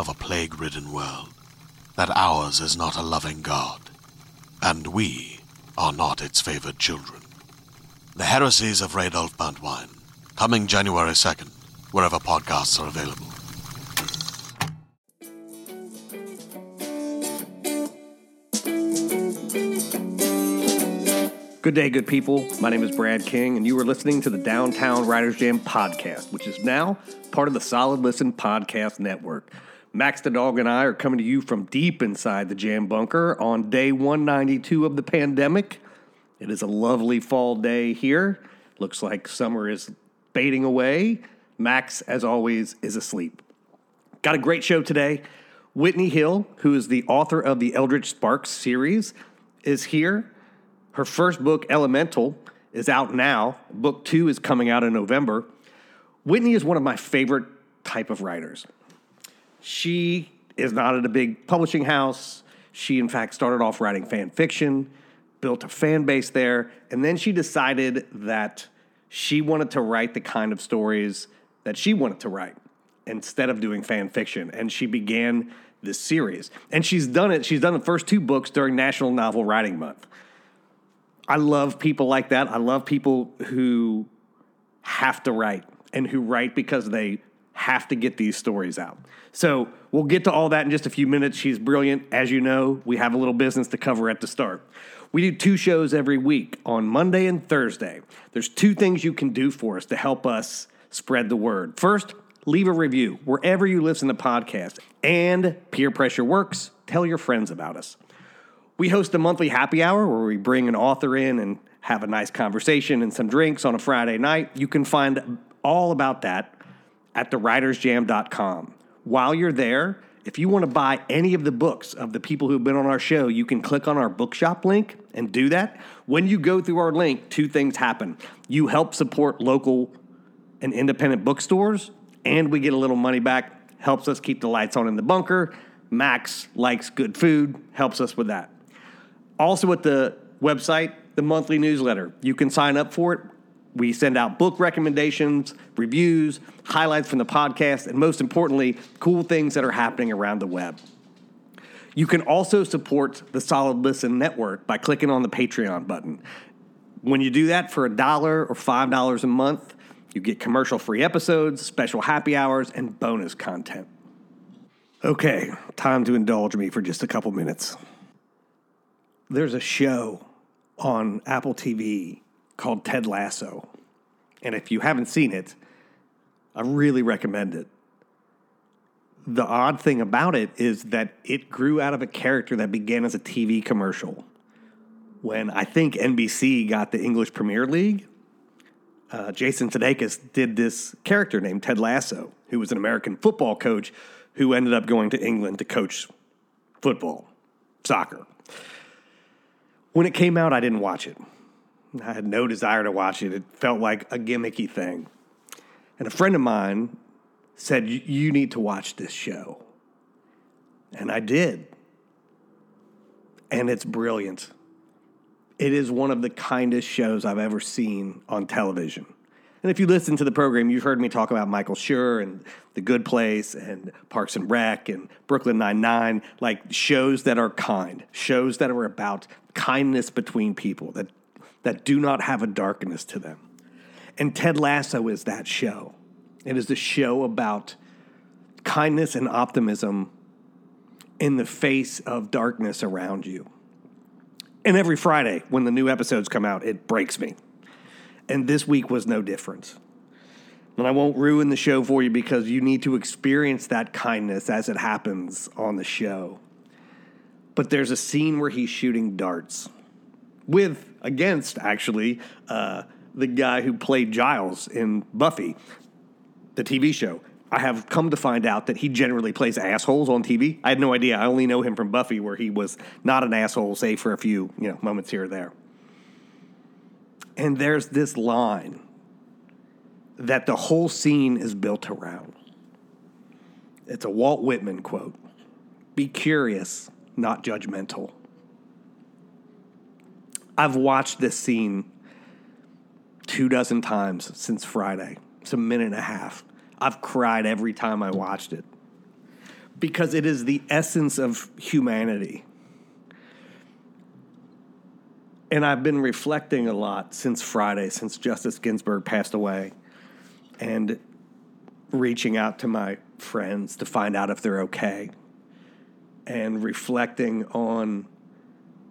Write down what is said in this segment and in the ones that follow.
of a plague ridden world that ours is not a loving God, and we are not its favored children. The Heresies of Radolf Buntwine, coming January 2nd, wherever podcasts are available. Good day, good people. My name is Brad King, and you are listening to the Downtown Writers Jam podcast, which is now part of the Solid Listen Podcast Network. Max the Dog and I are coming to you from deep inside the jam bunker on day 192 of the pandemic. It is a lovely fall day here. Looks like summer is fading away. Max, as always, is asleep. Got a great show today. Whitney Hill, who is the author of the Eldritch Sparks series, is here. Her first book, Elemental, is out now. Book two is coming out in November. Whitney is one of my favorite type of writers. She is not at a big publishing house. She, in fact, started off writing fan fiction, built a fan base there, and then she decided that she wanted to write the kind of stories that she wanted to write instead of doing fan fiction. And she began this series. And she's done it, she's done the first two books during National Novel Writing Month. I love people like that. I love people who have to write and who write because they have to get these stories out. So we'll get to all that in just a few minutes. She's brilliant. As you know, we have a little business to cover at the start. We do two shows every week on Monday and Thursday. There's two things you can do for us to help us spread the word. First, leave a review wherever you listen to podcasts. And peer pressure works. Tell your friends about us. We host a monthly happy hour where we bring an author in and have a nice conversation and some drinks on a Friday night. You can find all about that at thewritersjam.com. While you're there, if you want to buy any of the books of the people who've been on our show, you can click on our bookshop link and do that. When you go through our link, two things happen. You help support local and independent bookstores, and we get a little money back, helps us keep the lights on in the bunker. Max likes good food, helps us with that. Also, at the website, the monthly newsletter. You can sign up for it we send out book recommendations, reviews, highlights from the podcast, and most importantly, cool things that are happening around the web. You can also support the Solid Listen Network by clicking on the Patreon button. When you do that for a dollar or five dollars a month, you get commercial free episodes, special happy hours, and bonus content. Okay, time to indulge me for just a couple minutes. There's a show on Apple TV called Ted Lasso. And if you haven't seen it, I really recommend it. The odd thing about it is that it grew out of a character that began as a TV commercial. When I think NBC got the English Premier League, uh, Jason Sudeikis did this character named Ted Lasso, who was an American football coach who ended up going to England to coach football, soccer. When it came out, I didn't watch it. I had no desire to watch it. It felt like a gimmicky thing. And a friend of mine said, You need to watch this show. And I did. And it's brilliant. It is one of the kindest shows I've ever seen on television. And if you listen to the program, you've heard me talk about Michael Schur and The Good Place and Parks and Rec and Brooklyn Nine-Nine, like shows that are kind, shows that are about kindness between people, that, that do not have a darkness to them. And Ted Lasso is that show. It is the show about kindness and optimism in the face of darkness around you. And every Friday, when the new episodes come out, it breaks me. And this week was no different. And I won't ruin the show for you because you need to experience that kindness as it happens on the show. But there's a scene where he's shooting darts with, against actually, uh, the guy who played Giles in Buffy, the TV show. I have come to find out that he generally plays assholes on TV. I had no idea. I only know him from Buffy, where he was not an asshole, save for a few you know moments here or there. And there's this line that the whole scene is built around. It's a Walt Whitman quote Be curious, not judgmental. I've watched this scene two dozen times since Friday. It's a minute and a half. I've cried every time I watched it because it is the essence of humanity. And I've been reflecting a lot since Friday, since Justice Ginsburg passed away, and reaching out to my friends to find out if they're okay, and reflecting on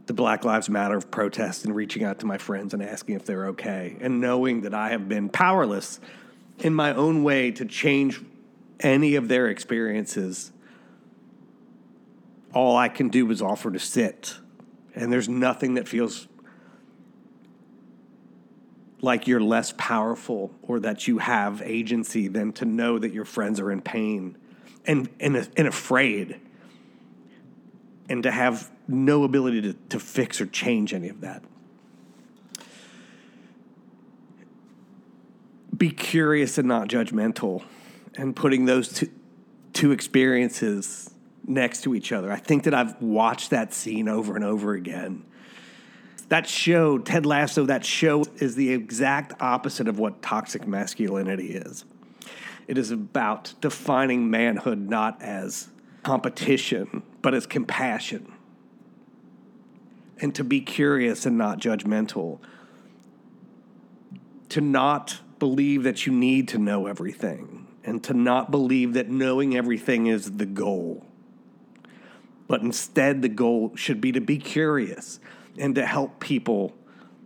the Black Lives Matter protest and reaching out to my friends and asking if they're okay, and knowing that I have been powerless in my own way to change any of their experiences. All I can do is offer to sit. And there's nothing that feels like you're less powerful or that you have agency than to know that your friends are in pain and, and, and afraid and to have no ability to, to fix or change any of that. Be curious and not judgmental and putting those two, two experiences next to each other. I think that I've watched that scene over and over again that show, Ted Lasso, that show is the exact opposite of what toxic masculinity is. It is about defining manhood not as competition, but as compassion. And to be curious and not judgmental. To not believe that you need to know everything. And to not believe that knowing everything is the goal. But instead, the goal should be to be curious and to help people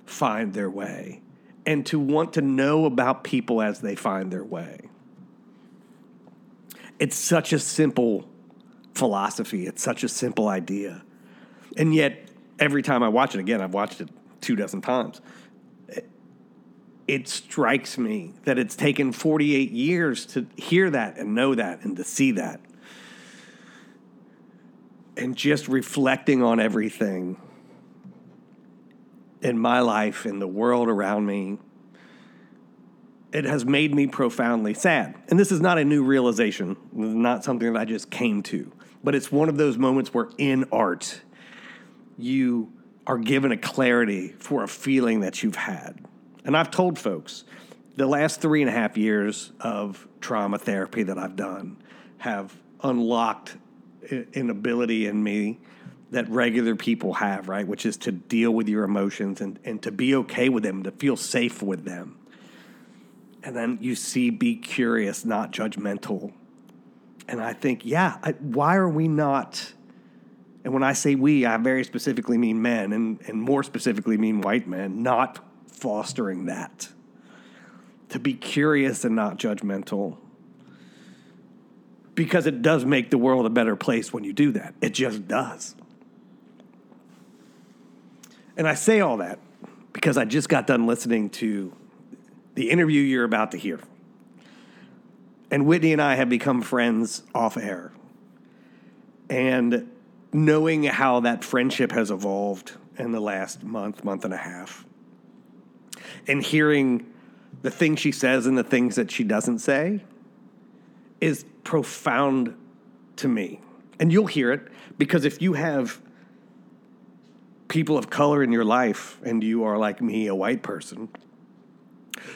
find their way and to want to know about people as they find their way. It's such a simple philosophy, it's such a simple idea. And yet, every time I watch it again, I've watched it two dozen times. It strikes me that it's taken 48 years to hear that and know that and to see that. And just reflecting on everything in my life, in the world around me, it has made me profoundly sad. And this is not a new realization, not something that I just came to, but it's one of those moments where in art, you are given a clarity for a feeling that you've had. And I've told folks the last three and a half years of trauma therapy that I've done have unlocked an ability in me that regular people have, right? Which is to deal with your emotions and, and to be okay with them, to feel safe with them. And then you see, be curious, not judgmental. And I think, yeah, I, why are we not? And when I say we, I very specifically mean men, and, and more specifically mean white men, not fostering that. To be curious and not judgmental. Because it does make the world a better place when you do that. It just does. And I say all that because I just got done listening to the interview you're about to hear. And Whitney and I have become friends off air. And knowing how that friendship has evolved in the last month, month and a half, and hearing the things she says and the things that she doesn't say is profound to me. And you'll hear it because if you have people of color in your life and you are like me, a white person,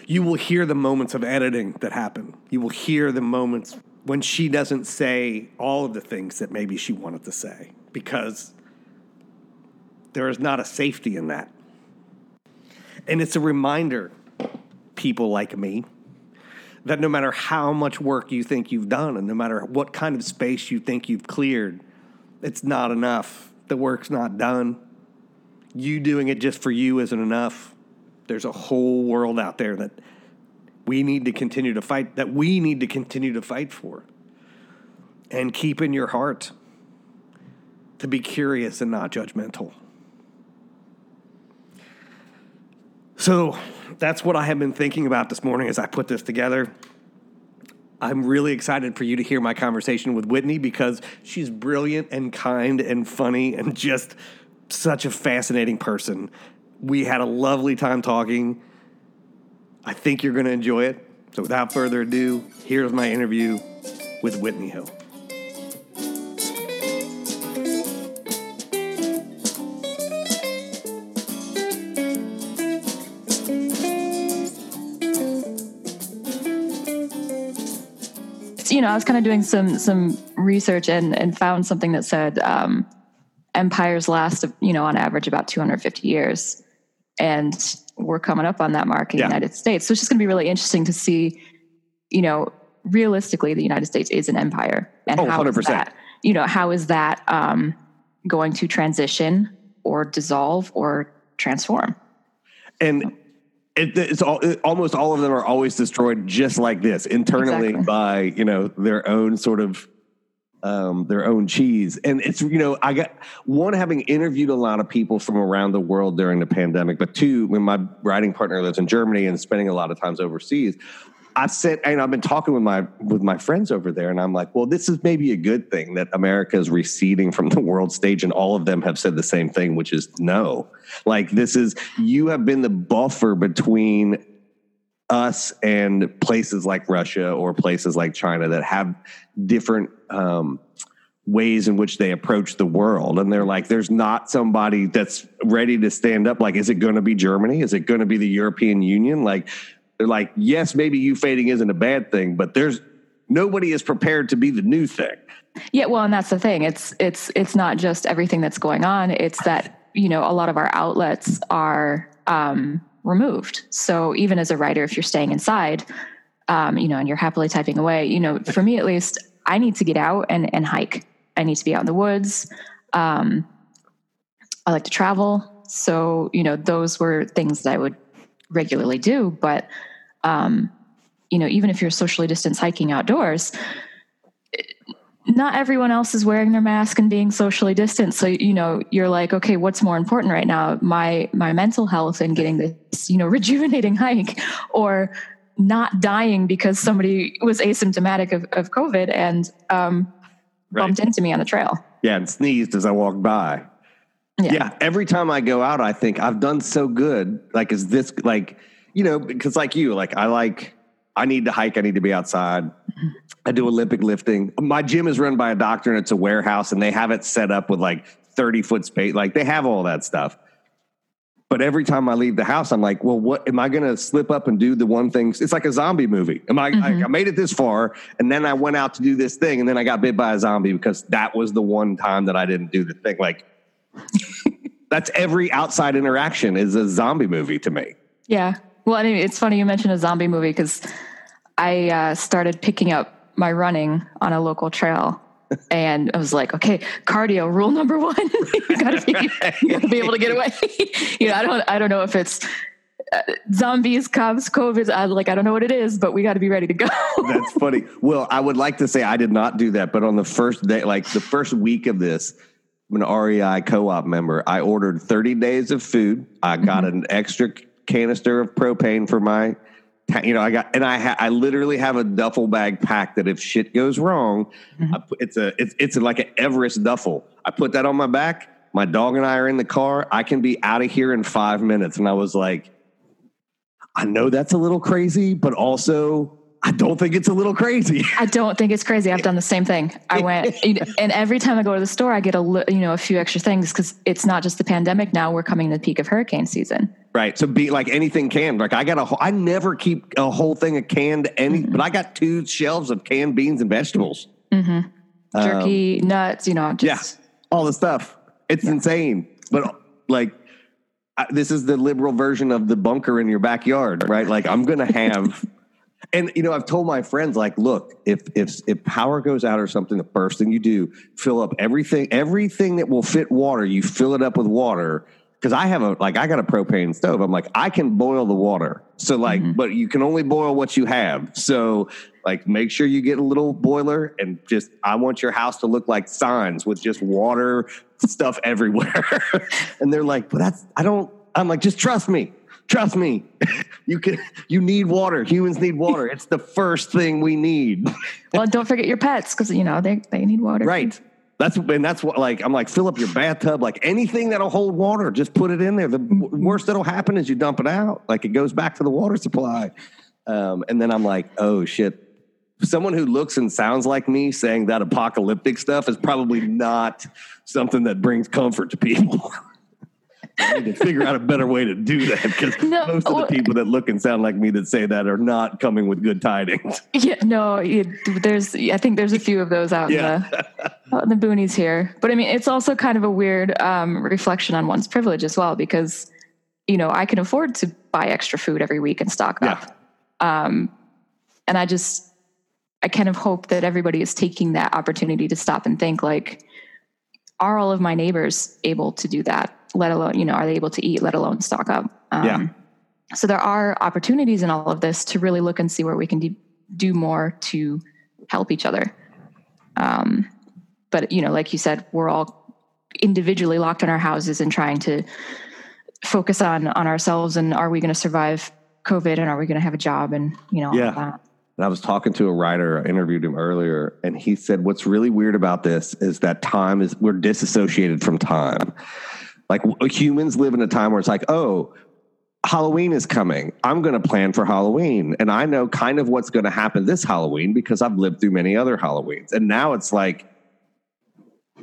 you will hear the moments of editing that happen. You will hear the moments when she doesn't say all of the things that maybe she wanted to say because there is not a safety in that. And it's a reminder, people like me, that no matter how much work you think you've done and no matter what kind of space you think you've cleared, it's not enough. The work's not done. You doing it just for you isn't enough. There's a whole world out there that we need to continue to fight, that we need to continue to fight for. And keep in your heart to be curious and not judgmental. So that's what I have been thinking about this morning as I put this together. I'm really excited for you to hear my conversation with Whitney because she's brilliant and kind and funny and just such a fascinating person. We had a lovely time talking. I think you're going to enjoy it. So, without further ado, here's my interview with Whitney Hill. You know, I was kind of doing some some research and and found something that said um, empires last, you know, on average about 250 years, and we're coming up on that mark in yeah. the United States. So it's just going to be really interesting to see, you know, realistically, the United States is an empire, and oh, how 100%. that, you know, how is that um, going to transition or dissolve or transform? And it, it's all, it, almost all of them are always destroyed just like this internally exactly. by you know their own sort of um, their own cheese and it's you know i got one having interviewed a lot of people from around the world during the pandemic but two when my writing partner lives in germany and spending a lot of times overseas I said, and I've been talking with my with my friends over there, and I'm like, well, this is maybe a good thing that America is receding from the world stage, and all of them have said the same thing, which is no. Like this is you have been the buffer between us and places like Russia or places like China that have different um, ways in which they approach the world. And they're like, there's not somebody that's ready to stand up. Like, is it going to be Germany? Is it going to be the European Union? Like, they're like, yes, maybe you fading isn't a bad thing, but there's nobody is prepared to be the new thing. Yeah, well, and that's the thing. It's it's it's not just everything that's going on. It's that you know a lot of our outlets are um, removed. So even as a writer, if you're staying inside, um, you know, and you're happily typing away, you know, for me at least, I need to get out and and hike. I need to be out in the woods. Um, I like to travel. So you know, those were things that I would regularly do, but um, you know, even if you're socially distanced hiking outdoors, not everyone else is wearing their mask and being socially distant. So, you know, you're like, okay, what's more important right now? My my mental health and getting this, you know, rejuvenating hike or not dying because somebody was asymptomatic of, of COVID and um, right. bumped into me on the trail. Yeah, and sneezed as I walked by. Yeah. yeah. Every time I go out, I think I've done so good. Like, is this like, you know, because like you, like I like, I need to hike. I need to be outside. I do Olympic lifting. My gym is run by a doctor and it's a warehouse and they have it set up with like 30 foot space. Like they have all that stuff. But every time I leave the house, I'm like, well, what am I going to slip up and do the one thing? It's like a zombie movie. Am I, mm-hmm. I, I made it this far and then I went out to do this thing and then I got bit by a zombie because that was the one time that I didn't do the thing. Like, that's every outside interaction is a zombie movie to me. Yeah. Well, I mean, it's funny you mentioned a zombie movie because I uh, started picking up my running on a local trail. And I was like, okay, cardio rule number one. you gotta be, you gotta be able to get away. you know, I don't, I don't know if it's uh, zombies, cops, COVID. I, like, I don't know what it is, but we got to be ready to go. That's funny. Well, I would like to say I did not do that, but on the first day, like the first week of this, I'm an REI co-op member. I ordered 30 days of food. I got mm-hmm. an extra canister of propane for my you know, I got, and I, ha, I literally have a duffel bag packed that if shit goes wrong, mm-hmm. put, it's a, it's, it's like an Everest duffel. I put that on my back. My dog and I are in the car. I can be out of here in five minutes. And I was like, I know that's a little crazy, but also I don't think it's a little crazy. I don't think it's crazy. I've done the same thing. I went, and every time I go to the store, I get a you know a few extra things because it's not just the pandemic. Now we're coming to the peak of hurricane season. Right. So be like anything canned. Like I got a whole, I never keep a whole thing of canned any, mm-hmm. but I got two shelves of canned beans and vegetables. Mm-hmm. Jerky, um, nuts, you know, just yeah, all the stuff. It's yeah. insane. But like I, this is the liberal version of the bunker in your backyard, right? Like I'm going to have and you know, I've told my friends, like, look, if if if power goes out or something, the first thing you do, fill up everything, everything that will fit water. You fill it up with water because I have a like I got a propane stove. I'm like I can boil the water. So like, mm-hmm. but you can only boil what you have. So like, make sure you get a little boiler and just I want your house to look like signs with just water stuff everywhere. and they're like, but that's I don't. I'm like, just trust me. Trust me, you can. You need water. Humans need water. It's the first thing we need. well, don't forget your pets because you know they they need water. Right. That's and that's what like I'm like fill up your bathtub like anything that'll hold water just put it in there. The mm-hmm. worst that'll happen is you dump it out like it goes back to the water supply. Um, and then I'm like, oh shit. Someone who looks and sounds like me saying that apocalyptic stuff is probably not something that brings comfort to people. I need to figure out a better way to do that because no, most of the people that look and sound like me that say that are not coming with good tidings. Yeah, no, it, there's. I think there's a few of those out, yeah. in, the, out in the boonies here. But I mean, it's also kind of a weird um, reflection on one's privilege as well because you know I can afford to buy extra food every week and stock up. Yeah. Um, and I just, I kind of hope that everybody is taking that opportunity to stop and think like, are all of my neighbors able to do that? Let alone, you know, are they able to eat, let alone stock up? Um, yeah. So there are opportunities in all of this to really look and see where we can do, do more to help each other. Um, but you know, like you said, we're all individually locked in our houses and trying to focus on on ourselves and are we going to survive COVID and are we going to have a job and you know yeah. And I was talking to a writer, I interviewed him earlier, and he said, What's really weird about this is that time is, we're disassociated from time. Like humans live in a time where it's like, oh, Halloween is coming. I'm going to plan for Halloween. And I know kind of what's going to happen this Halloween because I've lived through many other Halloweens. And now it's like,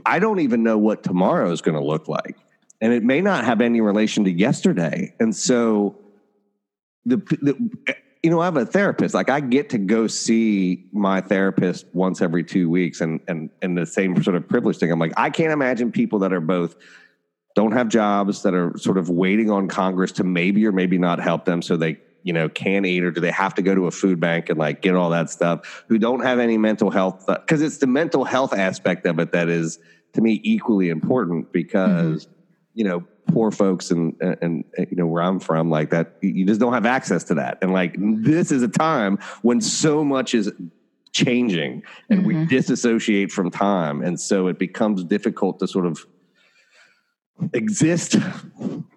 I don't even know what tomorrow is going to look like. And it may not have any relation to yesterday. And so, the, the eh, you know, I have a therapist. Like I get to go see my therapist once every two weeks, and and and the same sort of privilege thing. I'm like, I can't imagine people that are both don't have jobs that are sort of waiting on Congress to maybe or maybe not help them so they you know can eat or do they have to go to a food bank and like get all that stuff who don't have any mental health because it's the mental health aspect of it that is to me equally important because mm-hmm. you know poor folks and, and, and you know where I'm from like that you just don't have access to that and like this is a time when so much is changing and mm-hmm. we disassociate from time and so it becomes difficult to sort of exist.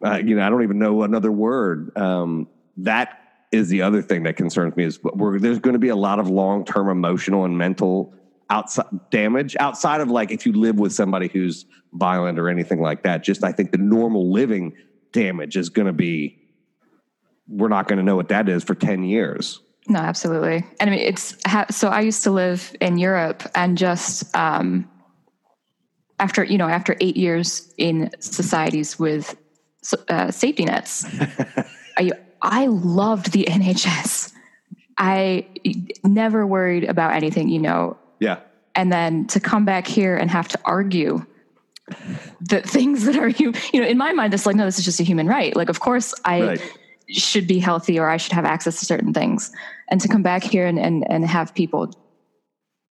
Uh, you know, I don't even know another word. Um, that is the other thing that concerns me is there's going to be a lot of long term emotional and mental outside damage outside of like if you live with somebody who's violent or anything like that. Just I think the normal living damage is going to be. We're not going to know what that is for ten years. No, absolutely. And I mean, it's so I used to live in Europe and just um, after you know after eight years in societies with uh, safety nets I, I loved the nhs i never worried about anything you know? Yeah. And then to come back here and have to argue the things that are you you know in my mind it's like no this is just a human right. Like of course i right. should be healthy or i should have access to certain things. And to come back here and and, and have people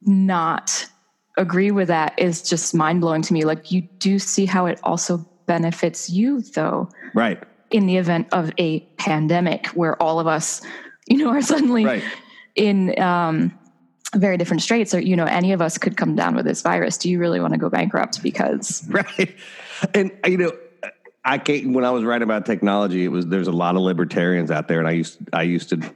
not agree with that is just mind blowing to me. Like you do see how it also benefits you though. Right. In the event of a pandemic where all of us, you know, are suddenly right. in um, very different straits or, you know, any of us could come down with this virus. Do you really want to go bankrupt? Because. Right. And, you know, I can't, when I was writing about technology, it was, there's a lot of libertarians out there and I used, I used to,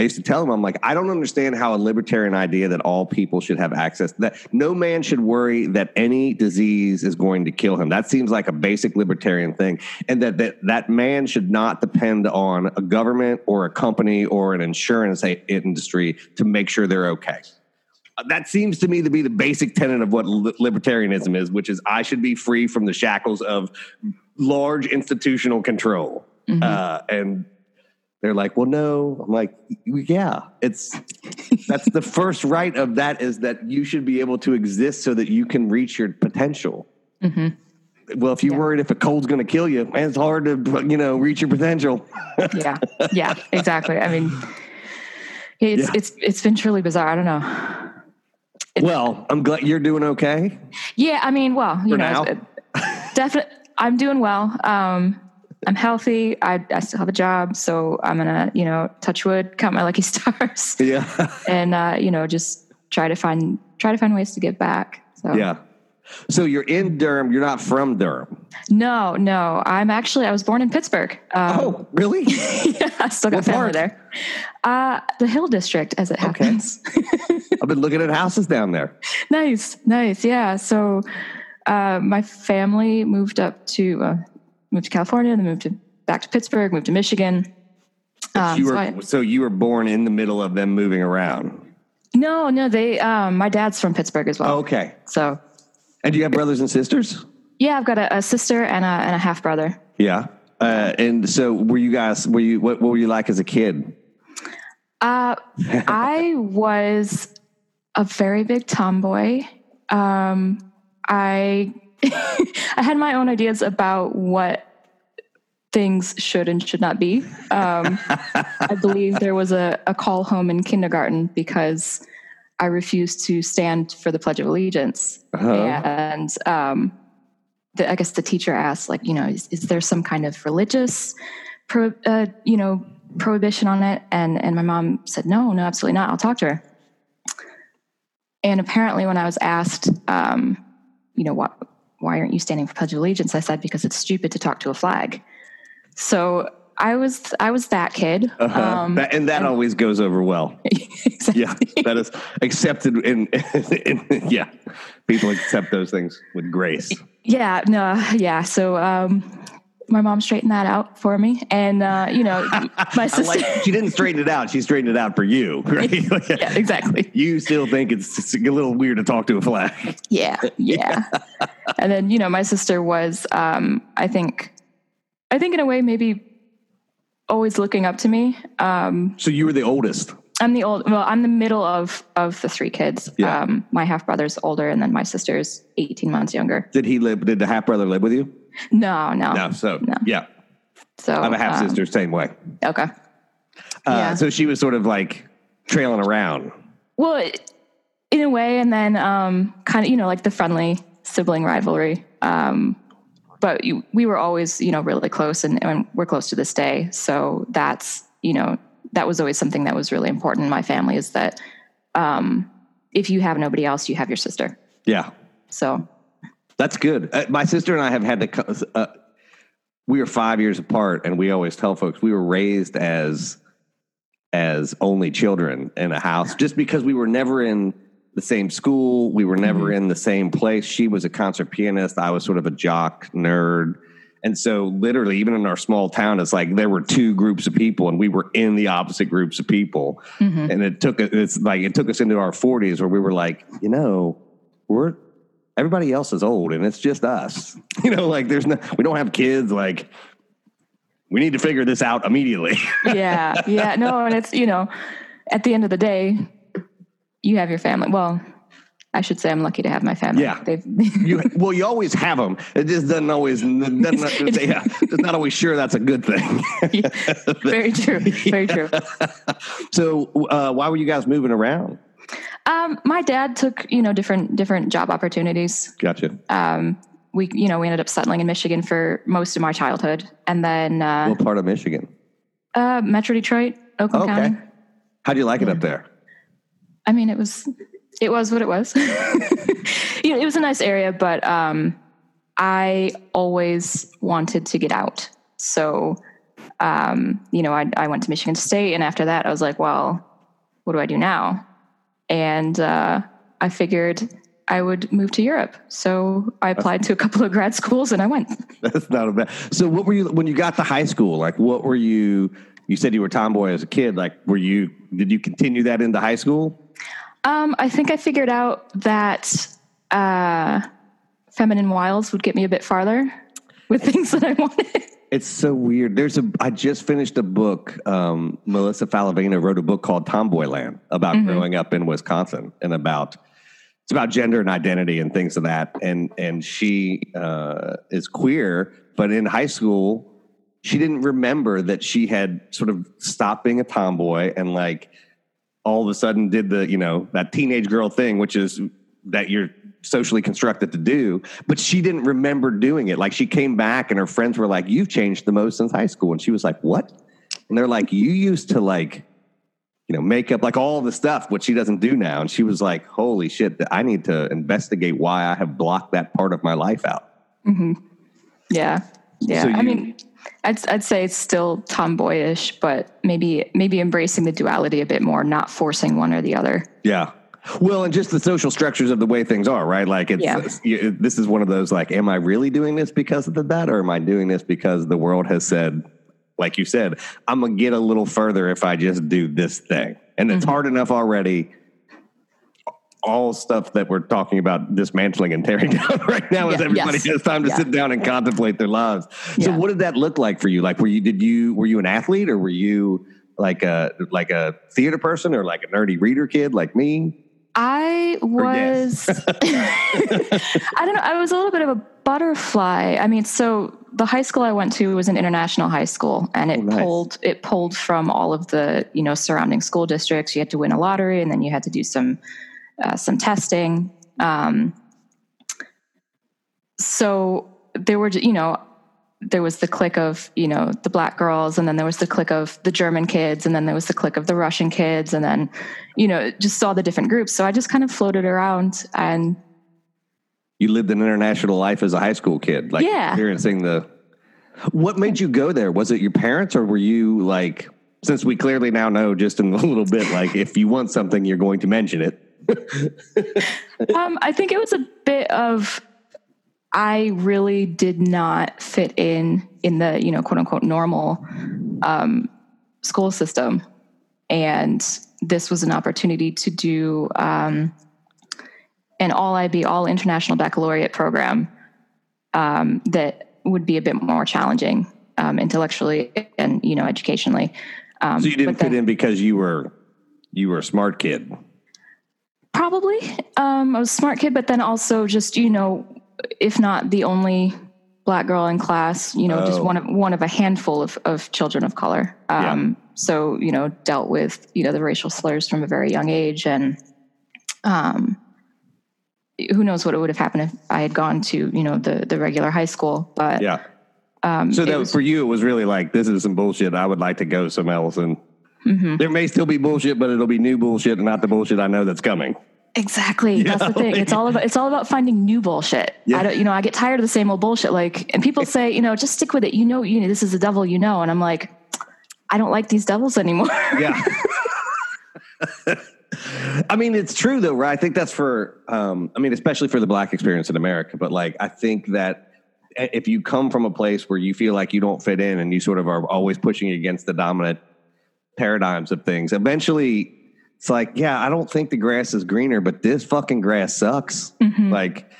I used to tell him, I'm like, I don't understand how a libertarian idea that all people should have access that no man should worry that any disease is going to kill him. That seems like a basic libertarian thing, and that that that man should not depend on a government or a company or an insurance industry to make sure they're okay. Uh, that seems to me to be the basic tenet of what libertarianism is, which is I should be free from the shackles of large institutional control. Mm-hmm. Uh, and they're like, well, no. I'm like, yeah, it's that's the first right of that is that you should be able to exist so that you can reach your potential. Mm-hmm. Well, if you're yeah. worried if a cold's going to kill you, man, it's hard to you know reach your potential. yeah, yeah, exactly. I mean, it's yeah. it's it's been truly bizarre. I don't know. It's, well, I'm glad you're doing okay. Yeah, I mean, well, you For know, definitely, I'm doing well. Um, I'm healthy. I, I still have a job, so I'm gonna, you know, touch wood, count my lucky stars. Yeah. and uh, you know, just try to find try to find ways to give back. So yeah. So you're in Durham. You're not from Durham. No, no. I'm actually. I was born in Pittsburgh. Um, oh, really? yeah, I still got what family part? there. Uh, the Hill District, as it happens. Okay. I've been looking at houses down there. nice, nice. Yeah. So uh, my family moved up to uh, moved to California, then moved to back to Pittsburgh, moved to Michigan. Um, you were, so, I, so, you were born in the middle of them moving around. No, no, they. Um, my dad's from Pittsburgh as well. okay. So. And do you have brothers and sisters? Yeah, I've got a, a sister and a and a half brother. Yeah. Uh, and so, were you guys? Were you? What, what were you like as a kid? Uh, I was a very big tomboy. Um, I I had my own ideas about what things should and should not be. Um, I believe there was a, a call home in kindergarten because I refused to stand for the Pledge of Allegiance. Uh-huh. And um, the, I guess the teacher asked, like, you know, is, is there some kind of religious, pro, uh, you know, prohibition on it? And and my mom said, no, no, absolutely not. I'll talk to her. And apparently, when I was asked, um, you know, what why aren't you standing for Pledge of Allegiance? I said, because it's stupid to talk to a flag. So I was I was that kid, uh-huh. um, that, and that and, always goes over well. exactly. Yeah, that is accepted. In, in, in, yeah, people accept those things with grace. Yeah, no, yeah. So um, my mom straightened that out for me, and uh, you know, my sister. like, she didn't straighten it out; she straightened it out for you, right? yeah, exactly. You still think it's a little weird to talk to a flag? Yeah, yeah. and then you know, my sister was, um, I think, I think in a way maybe always looking up to me. Um, so you were the oldest. I'm the old. Well, I'm the middle of of the three kids. Yeah. Um, my half brother's older, and then my sister's 18 months younger. Did he live? Did the half brother live with you? No, no, no. So no. yeah. So I'm a half sister, um, same way. Okay. Uh, yeah. So she was sort of like trailing around. Well, in a way, and then um, kind of you know like the friendly sibling rivalry. Um, but you, we were always you know really close, and, and we're close to this day. So that's you know that was always something that was really important in my family is that um, if you have nobody else, you have your sister. Yeah. So that's good. Uh, my sister and I have had to. Uh, we are five years apart, and we always tell folks we were raised as as only children in a house, just because we were never in the same school, we were never mm-hmm. in the same place. She was a concert pianist. I was sort of a jock nerd. And so, literally, even in our small town, it's like there were two groups of people, and we were in the opposite groups of people. Mm-hmm. And it took it's like it took us into our forties where we were like, you know, we're everybody else is old, and it's just us. You know, like there's no, we don't have kids. Like we need to figure this out immediately. yeah, yeah, no, and it's you know, at the end of the day, you have your family. Well, I should say I'm lucky to have my family. Yeah. They've you, well, you always have them. It just doesn't always, doesn't, yeah, it's not always sure that's a good thing. yeah, very true. Very true. so, uh, why were you guys moving around? Um, my dad took, you know, different, different job opportunities. Gotcha. Um, we, you know, we ended up settling in Michigan for most of my childhood. And then, uh, what part of Michigan? Uh, Metro Detroit, Oakland okay. County. How do you like it up there? I mean, it was it was what it was. you know, it was a nice area, but um, I always wanted to get out. So um, you know, I, I went to Michigan State, and after that, I was like, well, what do I do now? And uh, I figured I would move to Europe. So I applied to a couple of grad schools, and I went. That's not a bad. So what were you when you got to high school? Like, what were you? You said you were tomboy as a kid. Like, were you? Did you continue that into high school? Um, I think I figured out that uh, feminine wiles would get me a bit farther with things that I wanted. It's so weird. There's a. I just finished a book. Um, Melissa Faliveno wrote a book called Tomboyland about Mm-hmm. growing up in Wisconsin and about it's about gender and identity and things of that. And and she uh, is queer, but in high school, she didn't remember that she had sort of stopped being a tomboy and like all of a sudden did the you know that teenage girl thing, which is that you're socially constructed to do, but she didn't remember doing it. Like she came back and her friends were like, "You've changed the most since high school," and she was like, "What?" And they're like, "You used to like." You know, make up like all the stuff, what she doesn't do now. And she was like, Holy shit, I need to investigate why I have blocked that part of my life out. Mm-hmm. Yeah, yeah. So I mean, I'd I'd say it's still tomboyish, but maybe maybe embracing the duality a bit more, not forcing one or the other. Yeah. Well, and just the social structures of the way things are, right? Like it's, Yeah. it's- you- this is one of those like, am I really doing this because of the that, or am I doing this because the world has said, like you said, I'm gonna get a little further if I just do this thing, and it's mm-hmm. hard enough already. All stuff that we're talking about dismantling and tearing down right now Yeah, everybody yes. has time to Yeah. sit down and contemplate their lives. So, what did that look like for you? Like, were you did you were you an athlete or were you like a like a theater person or like a nerdy reader kid like me? I was, I don't know, I was a little bit of a butterfly. I mean, so the high school I went to was an international high school, and it Oh, nice. pulled it pulled from all of the you know surrounding school districts. You had to win a lottery, and then you had to do some uh, some testing. Um, so there were, you know, there was the clique of you know the black girls and then there was the clique of the german kids and then there was the clique of the russian kids and then you know just saw the different groups so i just kind of floated around and You lived an international life as a high school kid, like Yeah. experiencing the. What made you go there? Was it your parents, or were you like? Since we clearly now know just in a little bit, like if you want something, you're going to mention it. um, i think it was a bit of i really did not fit in in the you know quote unquote normal um, school system and this was an opportunity to do um, an all ib all international baccalaureate program um, that would be a bit more challenging um, intellectually and you know educationally um, So you didn't but then- fit in because you were you were a smart kid. Probably. Um, I was a smart kid, but then also just, you know, if not the only black girl in class, you know, just Oh. one of one of a handful of, of children of color. Um, so, you know, dealt with, you know, the racial slurs from a very young age and um who knows what it would have happened if I had gone to, you know, the the regular high school. But Yeah. um So that was- for you, it was really like this is some bullshit. I would like to go somewhere else, and Mm-hmm. there may still be bullshit, but it'll be new bullshit, and not the bullshit I know that's coming. Exactly. That's the thing. It's all about it's all about finding new bullshit. Yeah. I don't you know, I get tired of the same old bullshit. Like and people say, you know, just stick with it. You know, you know, this is the devil you know. And I'm like, I don't like these devils anymore. Yeah. I mean, it's true though, right? I think that's for, um, I mean, especially for the black experience in America. But like, I think that if you come from a place where you feel like you don't fit in and you sort of are always pushing against the dominant paradigms of things, eventually it's like, yeah, I don't think the grass is greener, but this fucking grass sucks. Like,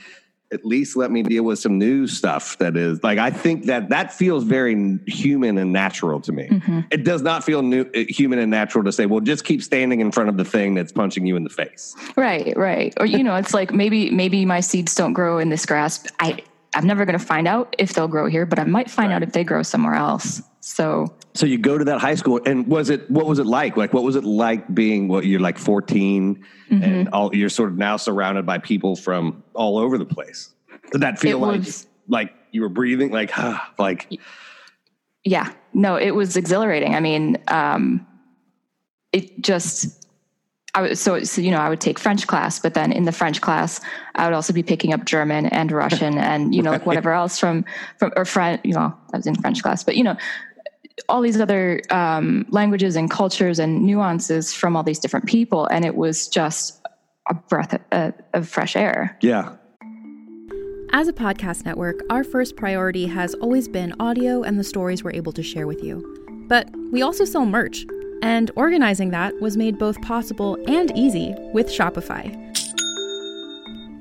at least let me deal with some new stuff that is like I think that that feels very human and natural to me. It does not feel new, uh, human and natural to say, "Well, just keep standing in front of the thing that's punching you in the face." right, right. Or you know, it's like maybe maybe my seeds don't grow in this grass. I I'm never gonna find out if they'll grow here, but I might find out if they grow somewhere else. So So you go to that high school, and was it what was it like? Like, what was it like being what you're like 14, and all you're sort of now surrounded by people from all over the place? Did that feel It like was- like you were breathing like huh, like yeah no it was exhilarating i mean um it just i was so, so you know i would take french class but then in the french class i would also be picking up german and russian and you know like whatever else from from or french you know i was in french class but you know all these other um, languages and cultures and nuances from all these different people, and it was just a breath of, uh, of fresh air. Yeah. As a podcast network, our first priority has always been audio and the stories we're able to share with you. But we also sell merch, and organizing that was made both possible and easy with Shopify.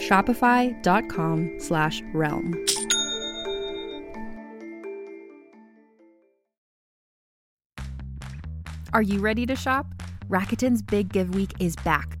shopify.com slash realm. Are you ready to shop? Rakuten's big give week is back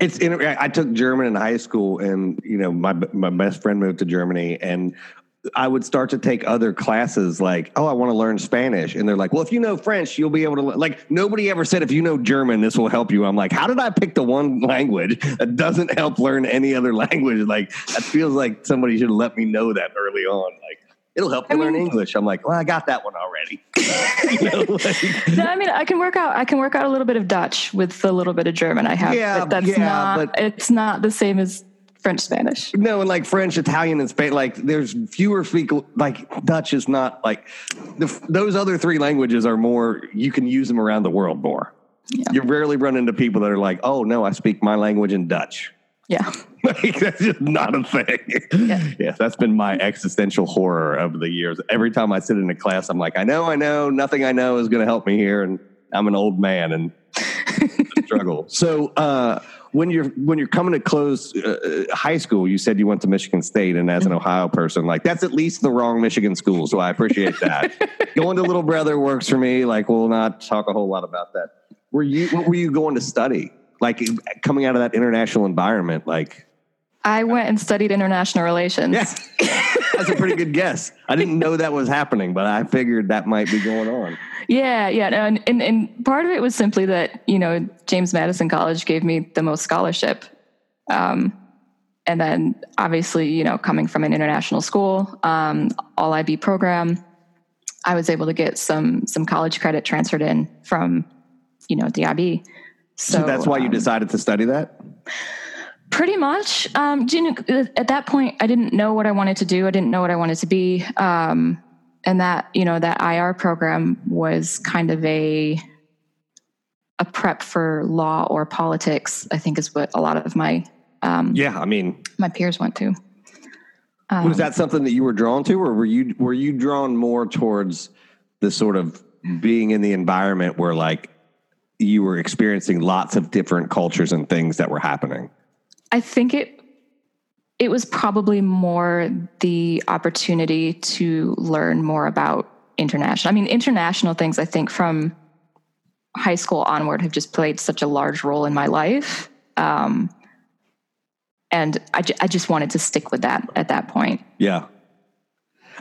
It's I took German in high school, and you know my my best friend moved to Germany, and I would start to take other classes like, oh, I want to learn Spanish, and they're like, well, if you know French, you'll be able to. Like nobody ever said if you know German, this will help you. I'm like, how did I pick the one language that doesn't help learn any other language? Like that feels like somebody should have let me know that early on. Like it'll help you I mean, learn English. I'm like, well, I got that one already. know, like, no, I mean, I can work out. I can work out a little bit of Dutch with a little bit of German. I have. Yeah, but that's yeah, not. But, it's not the same as French Spanish. No, and like French, Italian, and Spanish. Like there's fewer speak. Like Dutch is not like the, those other three languages are more. You can use them around the world more. Yeah. You rarely run into people that are like, "Oh no, I speak my language in Dutch." Yeah. like that's just not a thing. Yeah. yeah, that's been my existential horror of the years. Every time I sit in a class, I'm like, I know, I know, nothing I know is going to help me here, and I'm an old man and struggle. So uh, when you're when you're coming to close uh, high school, you said you went to Michigan State, and as an mm-hmm. Ohio person, like that's at least the wrong Michigan school. So I appreciate that. going to Little Brother works for me. Like we'll not talk a whole lot about that. Were you what were you going to study? Like coming out of that international environment, like I went and studied international relations. Yeah. That's a pretty good guess. I didn't know that was happening, but I figured that might be going on. Yeah, yeah. And, and, and part of it was simply that, you know, James Madison College gave me the most scholarship. Um, and then obviously, you know, coming from an international school, um, all IB program, I was able to get some some college credit transferred in from, you know, the IB. So, so that's why um, you decided to study that? Pretty much. Um, you know, at that point, I didn't know what I wanted to do. I didn't know what I wanted to be. Um, and that, you know, that IR program was kind of a a prep for law or politics. I think is what a lot of my um, yeah, I mean, my peers went to. was that something that you were drawn to, or were you were you drawn more towards the sort of being in the environment where like you were experiencing lots of different cultures and things that were happening? I think it it was probably more the opportunity to learn more about international. I mean, international things. I think from high school onward have just played such a large role in my life. Um, and I, I just wanted to stick with that at that point. Yeah.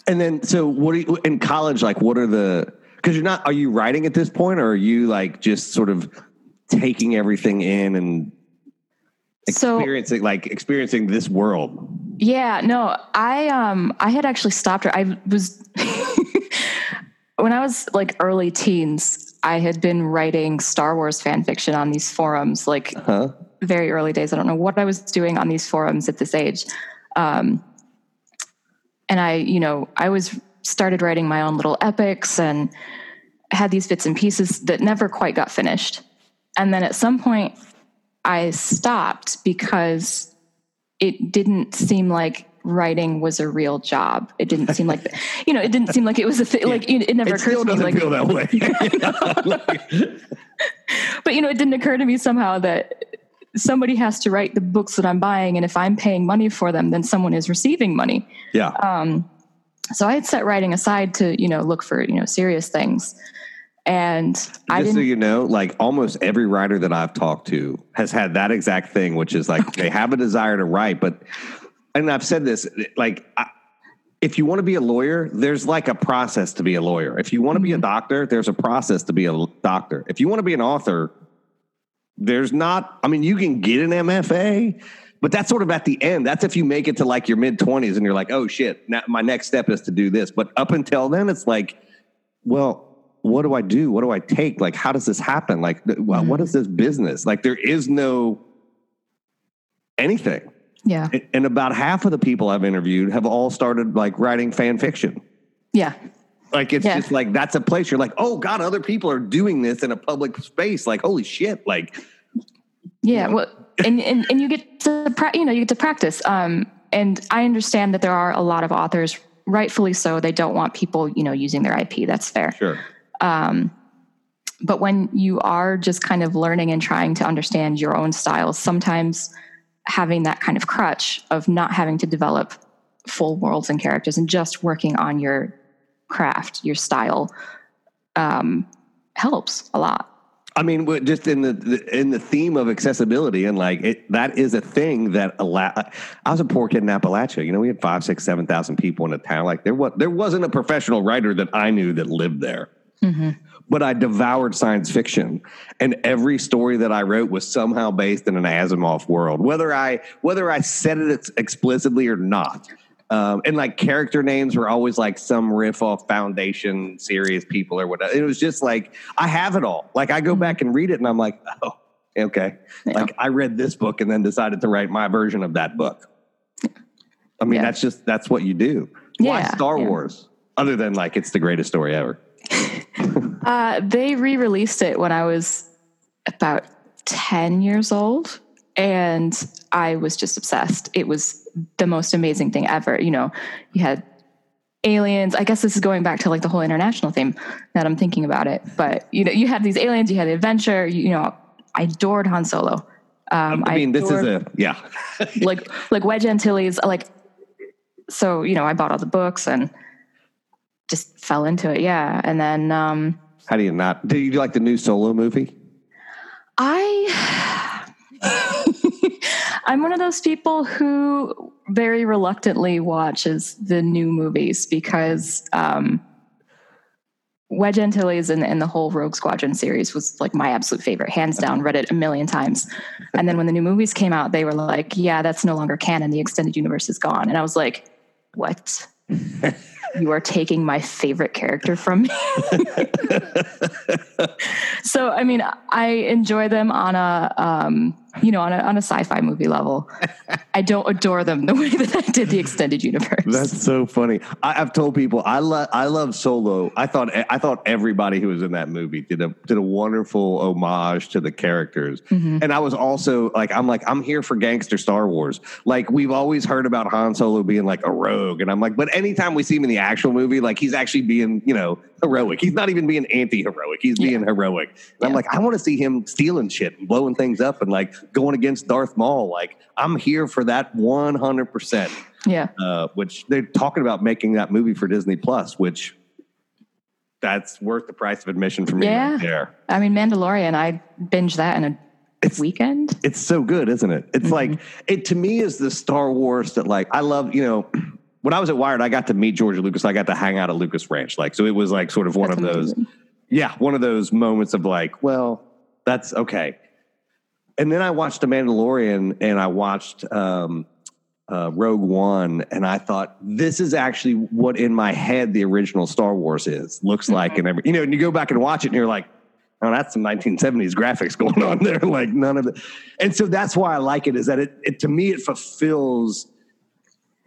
And then, so what are you in college? Like, what are the, cause you're not, are you writing at this point or are you like just sort of taking everything in and experiencing, so, like experiencing this world? Yeah, no, I, um, I had actually stopped her. I was, when I was like early teens, I had been writing Star Wars fan fiction on these forums, like, uh-huh very early days. I don't know what I was doing on these forums at this age. Um, and I, you know, I was started writing my own little epics and had these bits and pieces that never quite got finished. And then at some point I stopped because it didn't seem like writing was a real job. It didn't seem like, you know, it didn't seem like it was a thing. Like it, it never it occurred to me. Like, feel that way. but you know, it didn't occur to me somehow that somebody has to write the books that I'm buying, and if I'm paying money for them, then someone is receiving money. Yeah. Um, so I had set writing aside to you know look for you know serious things, and just I didn't. so you know, like almost every writer that I've talked to has had that exact thing, which is like they have a desire to write, but and I've said this like. I, if you want to be a lawyer, there's like a process to be a lawyer. If you want to be a mm-hmm. doctor, there's a process to be a doctor. If you want to be an author, there's not, I mean, you can get an MFA, but that's sort of at the end. That's if you make it to like your mid 20s and you're like, oh shit, now my next step is to do this. But up until then, it's like, well, what do I do? What do I take? Like, how does this happen? Like, well, what is this business? Like, there is no anything. Yeah. And about half of the people I've interviewed have all started like writing fan fiction. Yeah. Like it's yeah. just like that's a place you're like, oh God, other people are doing this in a public space. Like, holy shit! Like, yeah, well, and and and you get to pra- you know you get to practice. Um, and I understand that there are a lot of authors, rightfully so. They don't want people you know using their IP. That's fair. Sure. Um, but when you are just kind of learning and trying to understand your own style, sometimes having that kind of crutch of not having to develop full worlds and characters and just working on your craft, your style, um, helps a lot. I mean, just in the, in the theme of accessibility and like it, that is a thing that a lot. I was a poor kid in Appalachia. You know, we had five, six, seven thousand people in a town. Like there was there wasn't a professional writer that I knew that lived there. Mm-hmm. But I devoured science fiction, and every story that I wrote was somehow based in an Asimov world, whether I whether I said it explicitly or not. Um, and like character names were always like some riff off Foundation series people or whatever. It was just like I have it all. Like I go mm-hmm. back and read it, and I'm like, oh, okay. Yeah. Like I read this book and then decided to write my version of that book. I mean, yeah. that's just that's what you do. Why yeah, Star Wars? Other than like it's the greatest story ever. uh, they re-released it when I was about ten years old, and I was just obsessed. It was the most amazing thing ever. You know, you had aliens. I guess this is going back to like the whole international theme that I'm thinking about it. But you know, you had these aliens, you had the adventure. You, you know, I adored Han Solo. Um, I mean, I this is a yeah, like like Wedge Antilles. Like, so you know, I bought all the books and just fell into it. Yeah, and then um, how do you not? Do you like the new Solo movie? I I'm one of those people who very reluctantly watches the new movies because um, Wedge Antilles and, and the whole Rogue Squadron series was like my absolute favorite, hands down. Read it a million times, and then when the new movies came out, they were like, "Yeah, that's no longer canon. The extended universe is gone." And I was like, "What?" you are taking my favorite character from me. so, I mean, I enjoy them on a um, you know, on a, on a sci-fi movie level. I don't adore them the way that I did the extended universe. That's so funny. I, have told people I love I love Solo. I thought I thought everybody who was in that movie did a did a wonderful homage to the characters. Mm-hmm. And I was also like, I'm like, I'm here for gangster Star Wars. Like we've always heard about Han Solo being like a rogue, and I'm like, but anytime we see him in the actual movie, like he's actually being, you know, heroic. He's not even being anti-heroic. He's being heroic. And yeah. I'm like, I want to see him stealing shit and blowing things up and like going against Darth Maul. Like I'm here for that 100. percent Yeah. Uh, which they're talking about making that movie for Disney Plus, which that's worth the price of admission for me. Yeah. Right there. I mean, Mandalorian. I binge that in a it's, weekend. It's so good, isn't it? It's mm-hmm. like it to me is the Star Wars that like I love. You know when I was at Wired, I got to meet George Lucas. I got to hang out at Lucas Ranch. Like, so it was like sort of one that's of amazing. those, yeah, one of those moments of like, well, that's okay. And then I watched The Mandalorian and I watched um, uh, Rogue One, and I thought this is actually what in my head the original Star Wars is looks mm-hmm. like, and every you know, and you go back and watch it, and you're like, oh, that's some 1970s graphics going on there. like none of it, and so that's why I like it. Is that it? it to me, it fulfills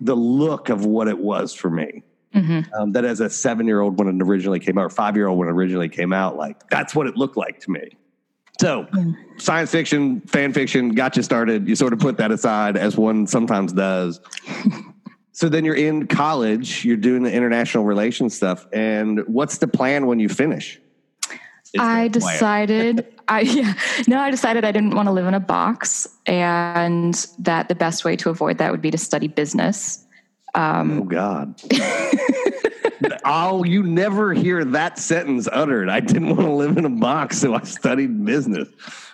the look of what it was for me. Mm-hmm. Um, that as a seven year old when it originally came out, or five year old when it originally came out, like that's what it looked like to me. So, science fiction, fan fiction got you started. You sort of put that aside as one sometimes does. so then you're in college, you're doing the international relations stuff. And what's the plan when you finish? I decided I yeah no I decided I didn't want to live in a box and that the best way to avoid that would be to study business. Um, oh God. oh, you never hear that sentence uttered. I didn't want to live in a box, so I studied business.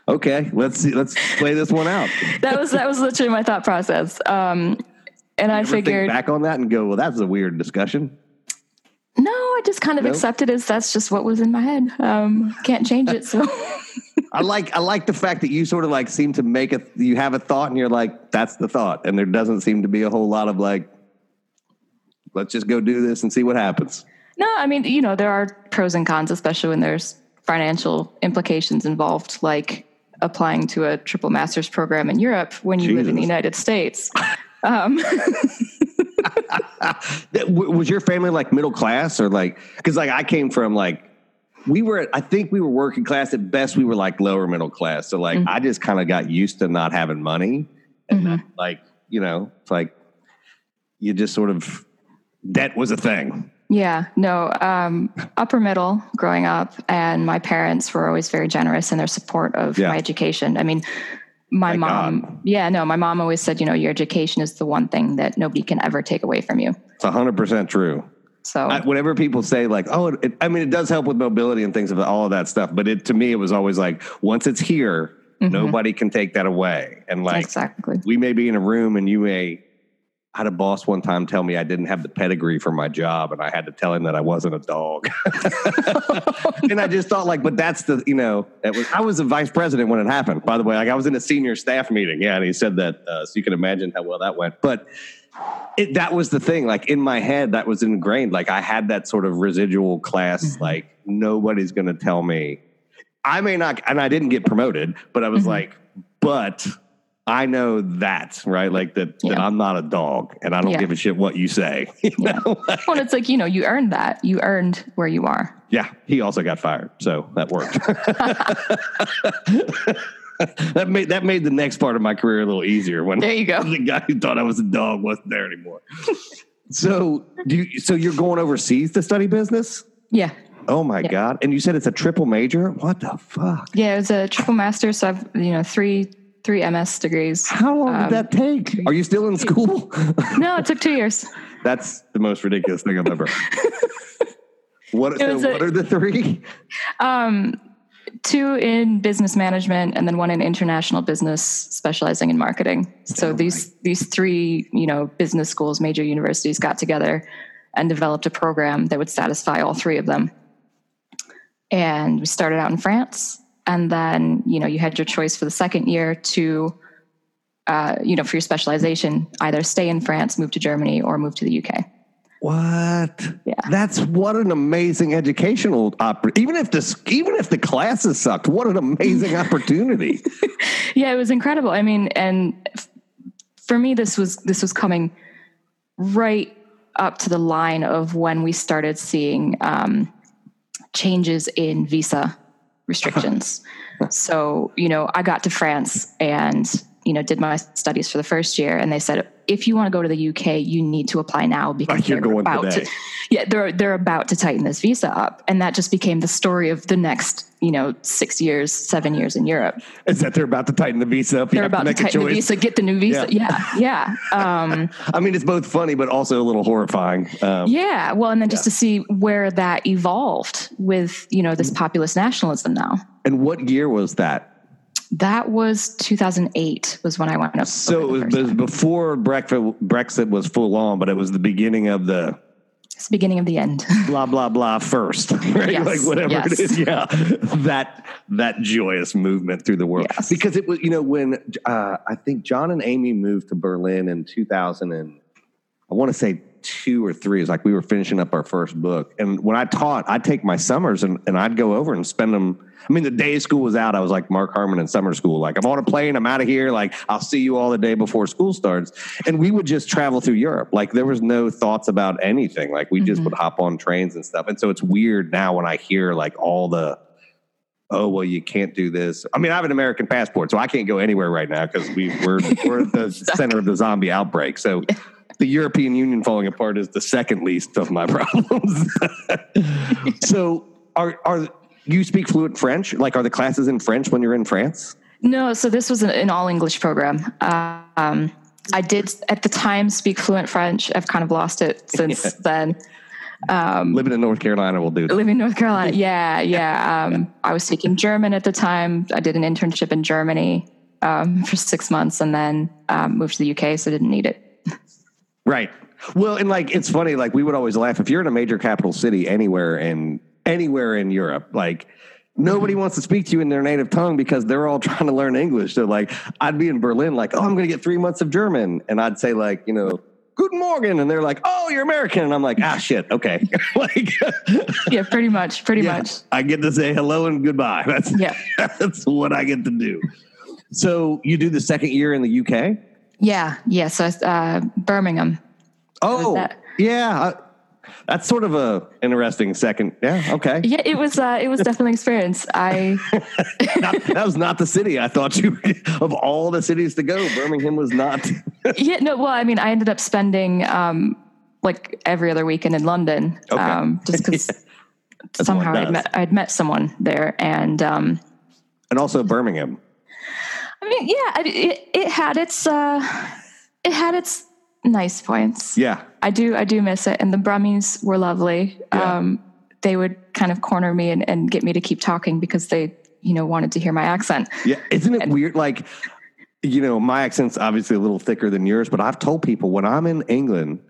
Okay, let's see. Let's play this one out. that was that was literally my thought process. Um, and you I figured back on that and go, well, that's a weird discussion. No, I just kind of nope. accepted as that's just what was in my head. Um, can't change it. So I like I like the fact that you sort of like seem to make a you have a thought and you're like that's the thought, and there doesn't seem to be a whole lot of like let's just go do this and see what happens. No, I mean you know there are pros and cons, especially when there's financial implications involved, like applying to a triple master's program in Europe when you Jesus. live in the United States. Um, was your family like middle class or like because like I came from like we were I think we were working class at best we were like lower middle class so like mm-hmm. I just kind of got used to not having money and mm-hmm. like you know it's like you just sort of debt was a thing. Yeah, no, um, upper middle growing up, and my parents were always very generous in their support of yeah. my education. I mean, my My mom, God. yeah, no, my mom always said, you know, your education is the one thing that nobody can ever take away from you. It's hundred percent true. So I, whenever people say like, oh, it, I mean, it does help with mobility and things of all of that stuff. But it to me, it was always like, once it's here, mm-hmm. nobody can take that away. And like, exactly, we may be in a room and you may I had a boss one time tell me I didn't have the pedigree for my job, and I had to tell him that I wasn't a dog. and I just thought, like, but that's the, you know, it was. I was a vice president when it happened. By the way, like I was in a senior staff meeting, yeah, and he said that, uh, so you can imagine how well that went. But it, that was the thing, like in my head, that was ingrained. Like I had that sort of residual class, mm-hmm. like nobody's going to tell me. I may not, and I didn't get promoted, but I was mm-hmm. like, but I know that, right? Like that, yeah. that I'm not a dog and I don't yeah. give a shit what you say. You yeah. well, it's like, you know, you earned that. You earned where you are. Yeah. He also got fired. So that worked. that made that made the next part of my career a little easier when there you go. the guy who thought I was a dog wasn't there anymore. so do you, so you're going overseas to study business? Yeah. Oh my yeah. God. And you said it's a triple major? What the fuck? Yeah, it was a triple master. So I've, you know, three three MS degrees. How long um, did that take? Are you still in school? no, it took two years. That's the most ridiculous thing I've ever. what, so a, what are the three? Um, two in business management and then one in international business specializing in marketing so oh these these three you know business schools major universities got together and developed a program that would satisfy all three of them and we started out in france and then you know you had your choice for the second year to uh, you know for your specialization either stay in france move to germany or move to the uk What? Yeah. That's what an amazing educational oppor- even if this even if the classes sucked, what an amazing opportunity. yeah, it was incredible. I mean, and f- for me, this was this was coming right up to the line of when we started seeing um, changes in visa restrictions. so, you know, I got to France and you know did my studies for the first year, and they said if you want to go to the UK, you need to apply now because Like you're they're going about today. to. Yeah, they're they're about to tighten this visa up, and that just became the story of the next you know six years, seven years in Europe Is that they're about to tighten the visa up? You they're have to about to tighten the visa, get the new visa. Yeah, yeah, um, I mean, it's both funny but also a little horrifying. Um, yeah. Well, and then just to see where that evolved with you know this populist nationalism. Now And what year was that? That was 2008 was when I went up. So it was, before Brexit, Brexit was full on, but it was the beginning of the it's the beginning of the end. blah blah blah first, right? Yes, like whatever yes. it is. Yeah, that that joyous movement through the world Yes. because it was you know when uh, I think John and Amy moved to Berlin in 2000 and I want to say two or three. It's like we were finishing up our first book, and when I taught, I'd take my summers and, and I'd go over and spend them. I mean, the day school was out, I was like Mark Harmon in summer school. Like I'm on a plane, I'm out of here. Like I'll see you all the day before school starts, and we would just travel through Europe. Like there was no thoughts about anything. Like we just mm-hmm. would hop on trains and stuff. And so it's weird now when I hear like all the oh well you can't do this i mean i have an american passport so i can't go anywhere right now because we, we're, we're at the center of the zombie outbreak so the european union falling apart is the second least of my problems so are are you speak fluent french like are the classes in french when you're in france No, so this was an, an all English program. Um, I did at the time speak fluent French. I've kind of lost it since then. living in north carolina will do that Living in North Carolina, yeah, yeah. Um, I was speaking German at the time. I did an internship in Germany um, for six months, and then um, moved to the UK, so didn't need it. Right. Well, and like it's funny, like we would always laugh if you're in a major capital city anywhere in anywhere in Europe, like nobody Mm-hmm. wants to speak to you in their native tongue because they're all trying to learn English. So like I'd be in Berlin, like, oh, I'm gonna get three months of German. And I'd say, like, you know, Guten Morgen. And they're like, Oh, you're American. And I'm like, ah shit, okay. like Yeah, pretty much, pretty yeah, much. I get to say hello and goodbye. That's Yeah. that's what I get to do. So you do the second year in the UK? Yeah, yeah. So uh, Birmingham. Oh, that? yeah. I, that's sort of a interesting second. Yeah. Okay. Yeah, it was. Uh, it was definitely an experience. I Not- that was not the city I thought you. Of all the cities to go, Birmingham was not. yeah no. Well, I mean, I ended up spending um, like every other weekend in London, Okay. um, just because what somehow I'd met I'd met someone there, and um, and also Birmingham. I mean, yeah, it, it had its uh, it had its nice points. Yeah. I do I do miss it, and the Brummies were lovely. Yeah. Um, they would kind of corner me and, and get me to keep talking because they you know wanted to hear my accent. Yeah. Isn't it weird? Like, you know, my accent's obviously a little thicker than yours, but I've told people when I'm in England,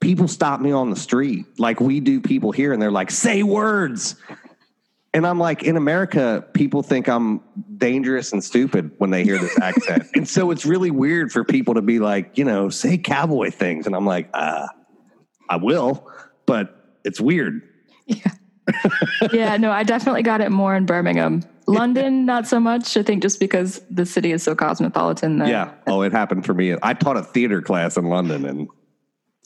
people stop me on the street like we do people here, and they're like, "Say words." And I'm like, in America, people think I'm dangerous and stupid when they hear this accent. and so it's really weird for people to be like, you know, say cowboy things. And I'm like, uh, I will, but it's weird. yeah, yeah, no, I definitely got it more in Birmingham. London, not so much. I think just because the city is so cosmopolitan. That, Yeah. Oh, it happened for me. I taught a theater class in London and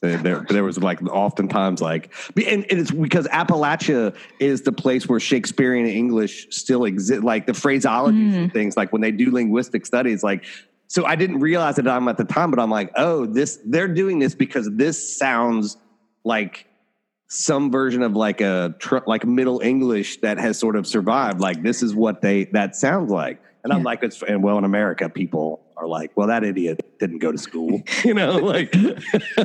there, there was like oftentimes like, and, and it's because Appalachia is the place where Shakespearean English still exists, like the phraseologies and mm-hmm. things, like when they do linguistic studies, like, so I didn't realize it at the time, but I'm like, oh, this, they're doing this because this sounds like some version of like a tr- like Middle English that has sort of survived. Like this is what they that sounds like. And I'm like, it's and well in America, people are like, well, that idiot didn't go to school, you know, like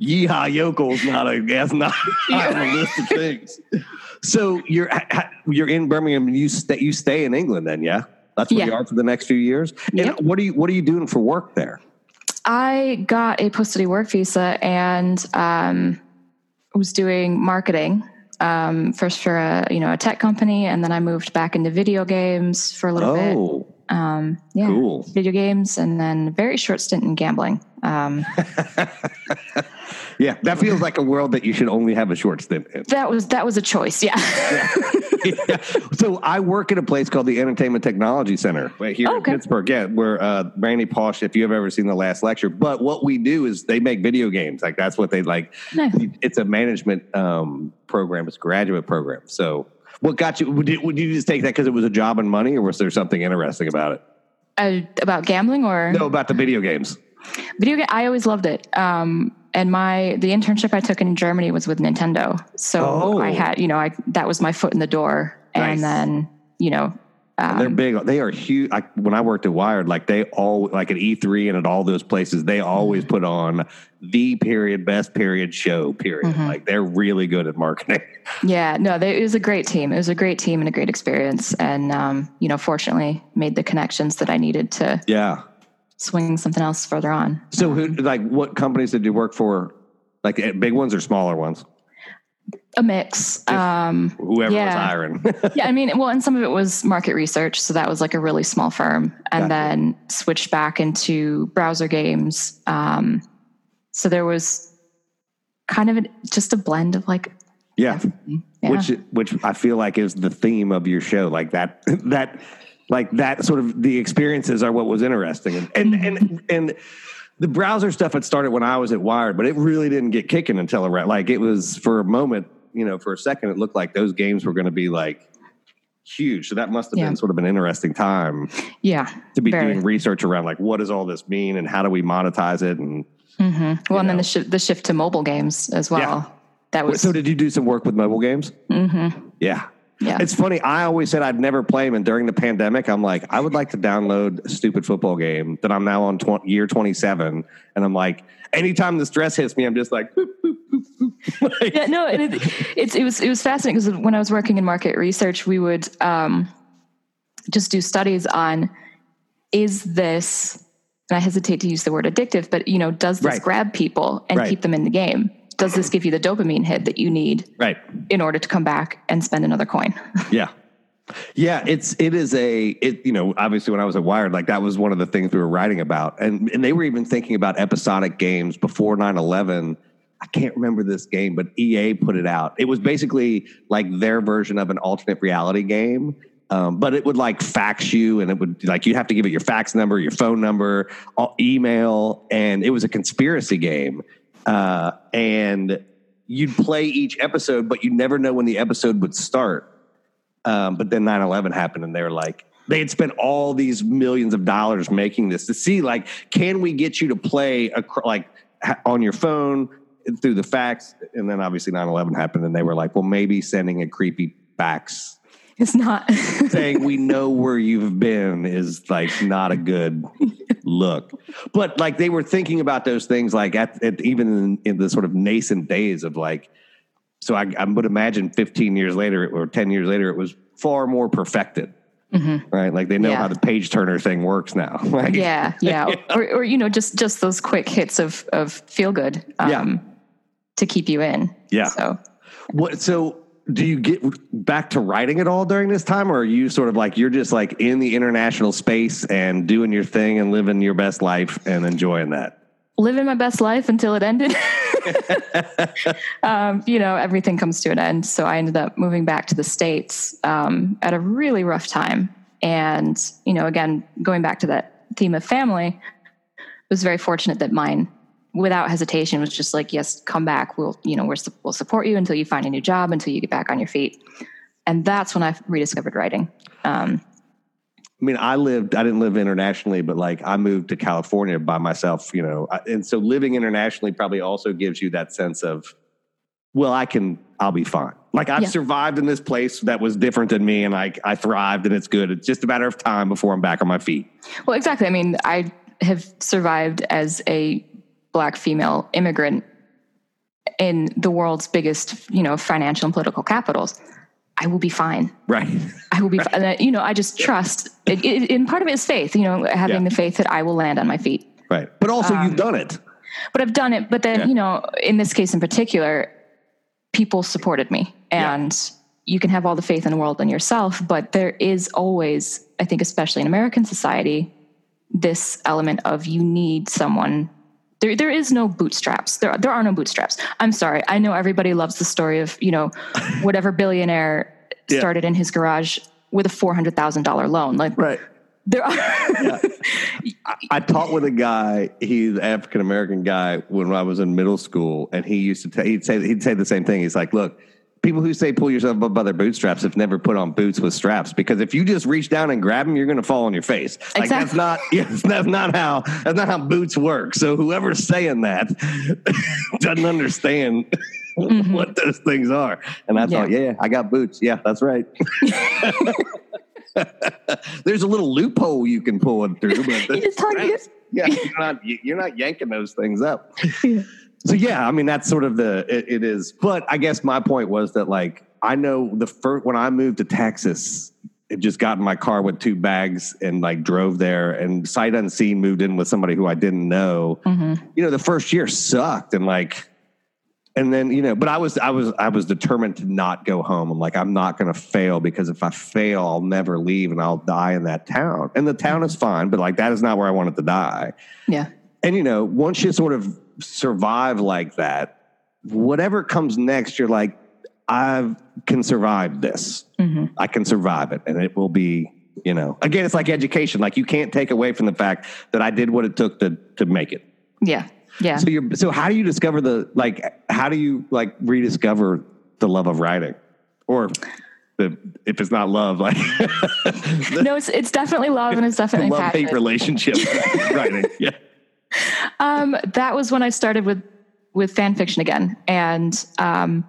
yeehaw yokel's not a that's not on the list of things. So you're you're in Birmingham. and You stay you stay in England then, yeah? That's where Yeah. you are for the next few years. Yep. What are you what are you doing for work there? I got a post study work visa and um, was doing marketing um, first for a you know a tech company, and then I moved back into video games for a little bit. Oh, Um, yeah, cool. video games, and then very short stint in gambling. Um, Yeah, that feels like a world that you should only have a short stint in. That was that was a choice. Yeah. Yeah. So I work at a place called the Entertainment Technology Center right here Okay. in Pittsburgh. Yeah, where uh, Randy Pausch, if you've ever seen the last lecture, but what we do is they make video games. Like that's what they like. Nice. It's a management um, program. It's a graduate program. So what got you? Would you, would you just take that because it was a job and money, or was there something interesting about it? Uh, about gambling or No, about the video games. video game. I always loved it. Um, and my the internship I took in Germany was with Nintendo. So Oh. I had you know I that was my foot in the door. Nice. And then you know They're big. They are huge. I, when I worked at Wired, like they all like at E3 and at all those places, they always put on the period best period show. Period. Like they're really good at marketing. Yeah, no, they, it was a great team. It was a great team and a great experience. And, um, you know, fortunately made the connections that I needed to Yeah. swing something else further on. So, who, like, what companies did you work for? Like eh, big ones or smaller ones? A mix. Um, Whoever was Yeah. hiring. yeah, I mean, well, and some of it was market research. So that was like a really small firm. And Gotcha. then switched back into browser games. Um, so there was kind of a, just a blend of like, yeah. yeah. Which, which I feel like is the theme of your show. Like that, that, like that sort of the experiences are what was interesting. And, and, and, and the browser stuff had started when I was at Wired, but it really didn't get kicking until around, like it was for a moment, you know, for a second, it looked like those games were going to be like huge. So that must have Yeah. been sort of an interesting time yeah. to be very. doing research around like, what does all this mean and how do we monetize it? And Well, and then the, shi the shift to mobile games as well. Yeah. That was, so did you do some work with mobile games? Mm-hmm. Yeah. Yeah. It's funny. I always said I'd never play them, and during the pandemic, I'm like, I would like to download a stupid football game that I'm now on year 27, and I'm like, anytime the stress hits me, I'm just like, boop, boop, boop, boop. Like, yeah, no, it, it's it was it was fascinating because when I was working in market research, we would um, just do studies on is this, and I hesitate to use the word addictive, but you know, does this Right. grab people and Right. keep them in the game? Does this give you the dopamine hit that you need right. in order to come back and spend another coin? Yeah. Yeah, it's it is a it you know obviously when I was at Wired like that was one of the things we were writing about and and they were even thinking about episodic games before 9/11 I can't remember this game but EA put it out it was basically like their version of an alternate reality game um, but it would like fax you and it would like you'd have to give it your fax number your phone number all- email and it was a conspiracy game uh, and you'd play each episode but you never know when the episode would start um, but then 9-11 happened and they were like, they had spent all these millions of dollars making this to see like, can we get you to play a, like on your phone through the fax? And then obviously 9-11 happened and they were like, well, maybe sending a creepy fax It's not. saying we know where you've been is like not a good look. But like they were thinking about those things like at, at even in, in the sort of nascent days of like, so I, I would imagine 15 years later or 10 years later, it was far more perfected. Right, like they know Yeah. how the page turner thing works now. Like, yeah, yeah, Or, or you know, just just those quick hits of of feel good. Um, Yeah. To keep you in. Yeah. So What? So, do you get back to writing at all during this time, or are you sort of like you're just like in the international space and doing your thing and living your best life and enjoying that? living my best life until it ended. um, you know, everything comes to an end. So I ended up moving back to the States um, at a really rough time. And, you know, again, going back to that theme of family, I was very fortunate that mine, without hesitation, was just like, yes, come back. We'll, you know, we're, we'll support you until you find a new job, until you get back on your feet. And that's when I rediscovered writing. Um, I mean, I lived, I didn't live internationally, but like I moved to California by myself, you know. And so living internationally probably also gives you that sense of, well, I can, I'll be fine. Like I've Yeah. survived in this place that was different than me and I, I thrived and it's good. It's just a matter of time before I'm back on my feet. Well, exactly. I mean, I have survived as a black female immigrant in the world's biggest, you know, financial and political capitals. I will be fine. Right. I will be, fine. You know, I just trust. It, it, and part of it is faith. You know, having Yeah. the faith that I will land on my feet. Right. But also Um, you've done it. But I've done it. But then, Yeah. you know, in this case in particular, people supported me, Yeah. and you can have all the faith in the world in yourself, but there is always, I think, especially in American society, this element of you need someone There, there is no bootstraps. There, there are no bootstraps. I'm sorry. I know everybody loves the story of you know, whatever billionaire Yeah. started in his garage with a four hundred thousand dollar loan. Like Right. there are. I taught with a guy. He's an African American guy when I was in middle school, and he used to t- he'd say he'd say the same thing. He's like, "Look, people who say pull yourself up by their bootstraps have never put on boots with straps because if you just reach down and grab them, you're going to fall on your face. Like that's not yes, that's not how that's not how boots work. So whoever's saying that doesn't understand." Mm-hmm. what those things are. And I thought, Yeah. yeah, I got boots. Yeah, that's right. There's a little loophole you can pull it through, but You just yeah, you're not you're not yanking those things up. So yeah, I mean that's sort of the it, it is. But I guess my point was that like I know the first when I moved to Texas, it just got in my car with two bags and like drove there and sight unseen moved in with somebody who I didn't know. Mm-hmm. You know, the first year sucked and like and then you know but i was i was i was determined to not go home i'm like i'm not going to fail because if i fail i'll never leave and i'll die in that town and the town is fine but like that is not where i wanted to die yeah. And you know once you sort of survive like that whatever comes next you're like i can survive this mm-hmm. i can survive it and it will be you know again it's like education like you can't take away from the fact that i did what it took to to make it Yeah. Yeah. so you're so how do you discover the like how do you like rediscover the love of writing? Or the if it's not love, like no, it's it's definitely love and it's definitely love hate relationship writing. Yeah. Um, that was when I started with with fan fiction again, and um,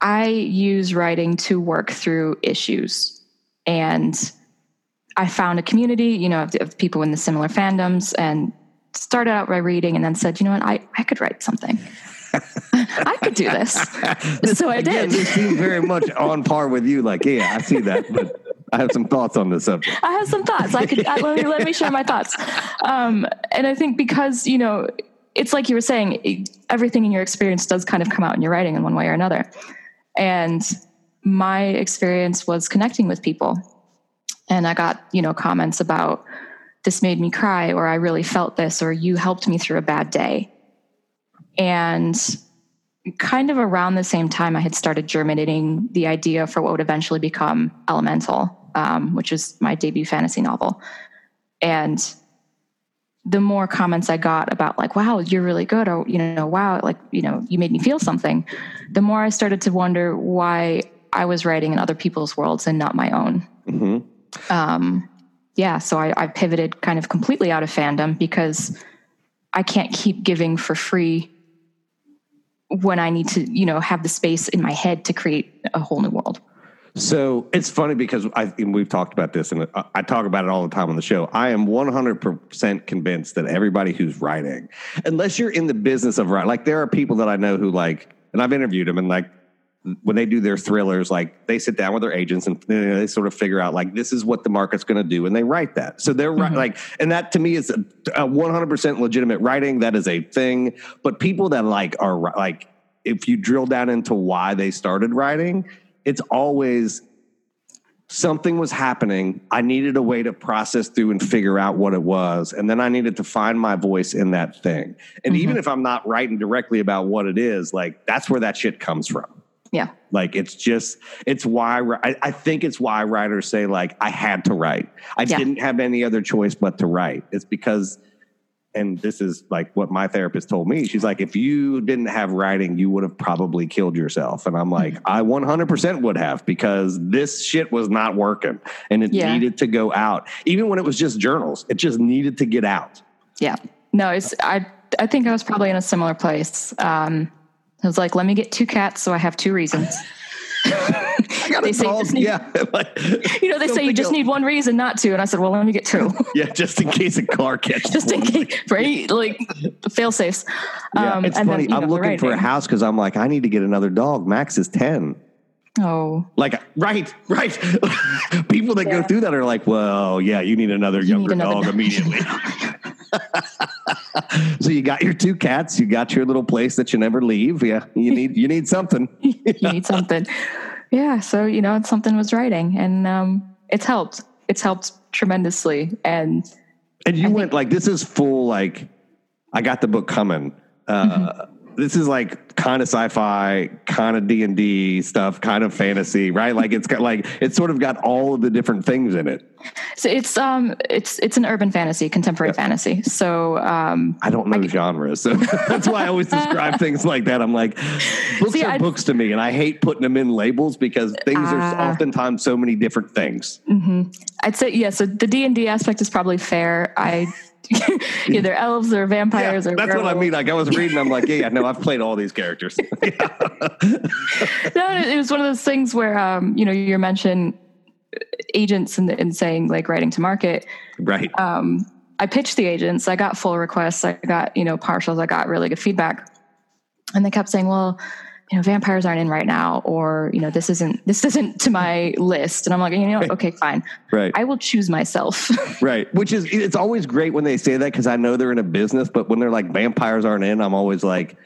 I use writing to work through issues, and I found a community, you know, of, of people in the similar fandoms, and started out by reading, and then said, you know what, I I could write something. I could do this. so I Again, did. this seems very much on par with you. Like, yeah, I see that, but I have some thoughts on this subject. I have some thoughts. I could I, let, me, let me share my thoughts. Um, and I think because you know, it's like you were saying, everything in your experience does kind of come out in your writing in one way or another. And my experience was connecting with people, and I got you know comments about this made me cry, or I really felt this, or you helped me through a bad day. And kind of around the same time, I had started germinating the idea for what would eventually become Elemental, um, which is my debut fantasy novel. And the more comments I got about, like, wow, you're really good, or, you know, wow, like, you know, you made me feel something, the more I started to wonder why I was writing in other people's worlds and not my own. Um, yeah, so I, I pivoted kind of completely out of fandom because I can't keep giving for free when I need to, you know, have the space in my head to create a whole new world. So it's funny because I, and we've talked about this, and I, I talk about it all the time on the show. I am 100% convinced that everybody who's writing, unless you're in the business of writing, like there are people that I know who like, and I've interviewed them, and like when they do their thrillers, like they sit down with their agents and you know, they sort of figure out like this is what the market's going to do, and they write that. So they're ri- mm-hmm. like, and that to me is a, a 100% legitimate writing. That is a thing. But people that like are like, if you drill down into why they started writing, it's always something was happening. I needed a way to process through and figure out what it was. And then I needed to find my voice in that thing. And mm-hmm. even if I'm not writing directly about what it is, like that's where that shit comes from. Yeah. Like it's just, it's why I, I think it's why writers say like I had to write. I Yeah. didn't have any other choice but to write. It's because, and this is like what my therapist told me. She's like, if you didn't have writing, you would have probably killed yourself. And I'm like, I 100% would have because this shit was not working and it Yeah. needed to go out. Even when it was just journals, it just needed to get out. Yeah. No, it's I I think I was probably in a similar place. Um I was like, let me get two cats so I have two reasons. they say Dog, just need, yeah, like, you know, they say you just need one reason not to. And I said, well, let me get two. yeah, just in case a car catches just in case, right? Like fail safes. Yeah, Um, it's and then, funny. you I'm the looking for a house because I'm like, I need to get another dog. Max is 10. Oh, Like, right, right. People that go through that are like, well, yeah, you need another You younger need another dog dog. immediately. so you got your two cats, you got your little place that you never leave. Yeah, you need you need something. you need something. Yeah. So, you know, something was writing and um, it's helped. It's helped tremendously. And And you went like this is full like I got the book coming. Uh, mm-hmm this is like kind of sci-fi, kind of D and D stuff, kind of fantasy, right? Like it's got like it's sort of got all of the different things in it. So it's um it's it's an urban fantasy, contemporary yeah. fantasy. So um I don't know I, genres, so that's why I always describe things like that. I'm like, books see, are I'd, books to me, and I hate putting them in labels because things uh, are oftentimes so many different things. Mm-hmm. I'd say yeah. So the D and D aspect is probably fair. I either elves or vampires yeah, or that's werewolves. what I mean. Like I was reading, I'm like, yeah, yeah, no, I've played all these characters. no, it was one of those things where um, you know, you're mentioning agents and, and saying like writing to market. Right. Um, I pitched the agents, I got full requests, I got, you know, partials, I got really good feedback. And they kept saying, well, you know, vampires aren't in right now, or you know, this isn't this isn't to my list. And I'm like, you know, okay, fine, right. I will choose myself. right. Which is it's always great when they say that because I know they're in a business, but when they're like vampires aren't in, I'm always like,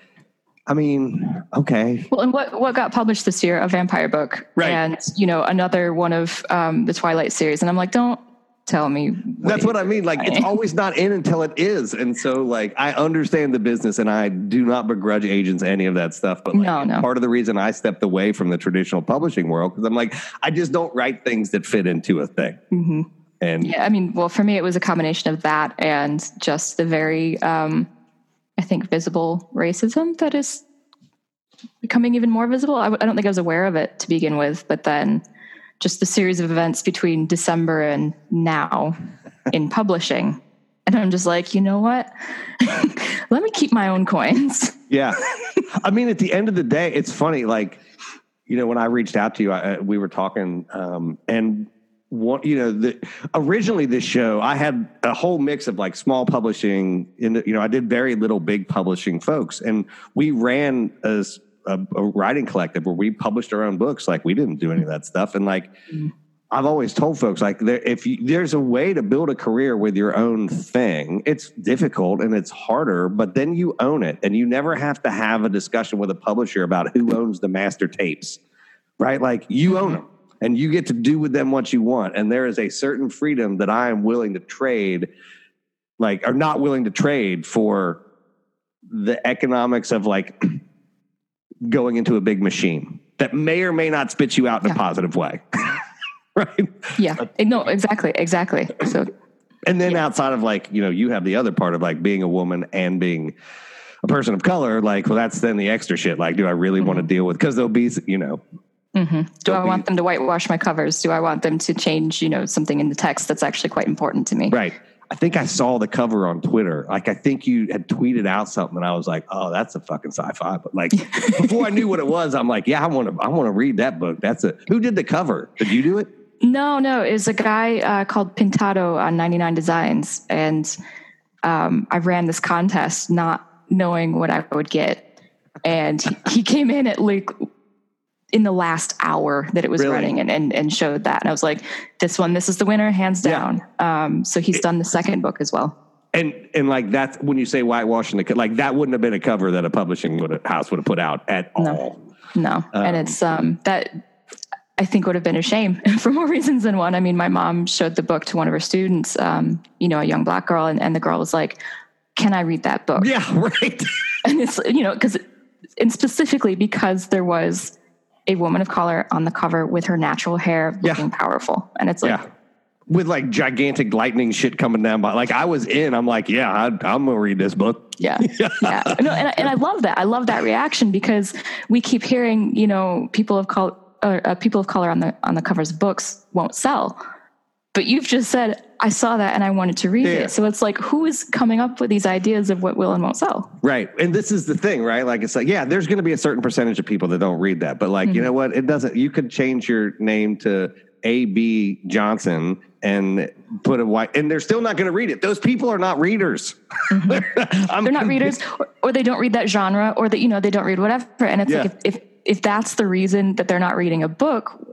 I mean, okay. Well, and what what got published this year? A vampire book, right? And you know, another one of um, the Twilight series. And I'm like, don't tell me. What That's what I mean. Like it's always not in until it is. And so like I understand the business and I do not begrudge agents any of that stuff. But like, no, no. part of the reason I stepped away from the traditional publishing world because I'm like, I just don't write things that fit into a thing. Mm-hmm. And yeah, I mean, well, for me, it was a combination of that and just the very, um, I think, visible racism that is becoming even more visible. I w- I don't think I was aware of it to begin with, but then just the series of events between December and now in publishing. And I'm just like, you know what? Let me keep my own coins. Yeah. I mean, at the end of the day, it's funny. Like, you know, when I reached out to you, I, we were talking, um, and one, you know, the, originally this show, I had a whole mix of like small publishing. In the, you know, I did very little big publishing folks, and we ran as a, a, writing collective where we published our own books. Like we didn't do any of that stuff. And like mm-hmm. I've always told folks, like there, if you, there's a way to build a career with your own thing, it's difficult and it's harder, but then you own it, and you never have to have a discussion with a publisher about who owns the master tapes, right? Like you own them. And you get to do with them what you want. And there is a certain freedom that I am willing to trade, like, or not willing to trade for the economics of like going into a big machine that may or may not spit you out in yeah. a positive way. right? Yeah. No, exactly. Exactly. So and then yeah. outside of like, you know, you have the other part of like being a woman and being a person of color, like, well, that's then the extra shit. Like, do I really mm-hmm. want to deal with because they'll be, you know, Mm-hmm. Do I want them to whitewash my covers? Do I want them to change, you know, something in the text that's actually quite important to me? Right. I think I saw the cover on Twitter. Like I think you had tweeted out something, and I was like, "Oh, that's a fucking sci-fi." But like before I knew what it was, I'm like, "Yeah, I want to. I want to read that book." That's it. Who did the cover? Did you do it? No, no. It was a guy uh, called Pintado on 99 Designs, and um, I ran this contest not knowing what I would get, and he, he came in at like in the last hour that it was really? running and, and, and showed that. And I was like, this one, this is the winner, hands down. Yeah. Um, so he's done the second book as well. And and like that's when you say whitewashing the like that wouldn't have been a cover that a publishing would house would have put out at no. all. No, um, and it's um that I think would have been a shame for more reasons than one. I mean, my mom showed the book to one of her students, um, you know, a young black girl, and, and the girl was like, "Can I read that book?" Yeah, right. and it's you know because and specifically because there was a woman of color on the cover with her natural hair looking yeah. powerful. And it's like, yeah. With like gigantic lightning shit coming down by, like I was in, I'm like, yeah, I, am gonna read this book. Yeah, yeah, no, and, and I love that. I love that reaction because we keep hearing, you know, people of color, uh, people of color on the on the covers of books won't sell, but you've just said I saw that and I wanted to read yeah. it. So it's like, who is coming up with these ideas of what will and won't sell? Right. And this is the thing, right? Like, it's like, yeah, there's going to be a certain percentage of people that don't read that. But like, mm-hmm. you know what? It doesn't, you could change your name to A.B. Johnson and put a white, and they're still not going to read it. Those people are not readers. Mm-hmm. they're not readers, or, or, they don't read that genre, or that, you know, they don't read whatever. And it's yeah. like, if, if, if that's the reason that they're not reading a book,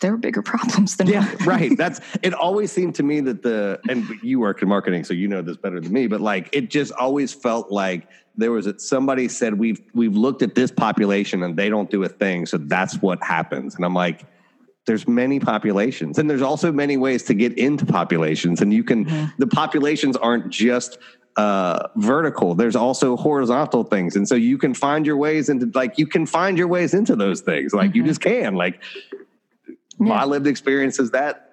there are bigger problems than yeah right that's it always seemed to me that the and you work in marketing so you know this better than me but like it just always felt like there was a, somebody said we've we've looked at this population and they don't do a thing so that's what happens and i'm like there's many populations and there's also many ways to get into populations and you can mm-hmm. the populations aren't just uh, vertical. There's also horizontal things, and so you can find your ways into like you can find your ways into those things. Like you just can. Like my lived experience is that.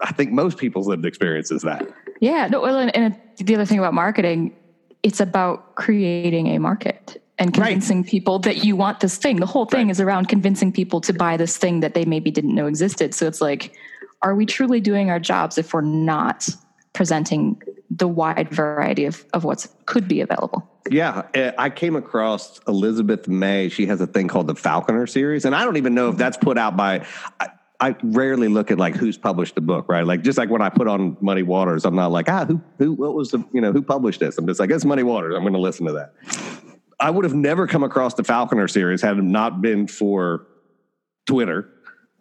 I think most people's lived experience is that. Yeah. No, well, and, and the other thing about marketing, it's about creating a market and Right. convincing people that you want this thing. The whole thing Right. is around convincing people to buy this thing that they maybe didn't know existed. So it's like, are we truly doing our jobs if we're not presenting the wide variety of, of what's could be available? Yeah, uh, I came across Elizabeth May. She has a thing called the Falconer series, and I don't even know if that's put out by. I, rarely look at like who's published the book, right? Like just like when I put on Muddy Waters, I'm not like ah who who what was the you know who published this? I'm just like it's Muddy Waters. I'm going to listen to that. I would have never come across the Falconer series had it not been for Twitter.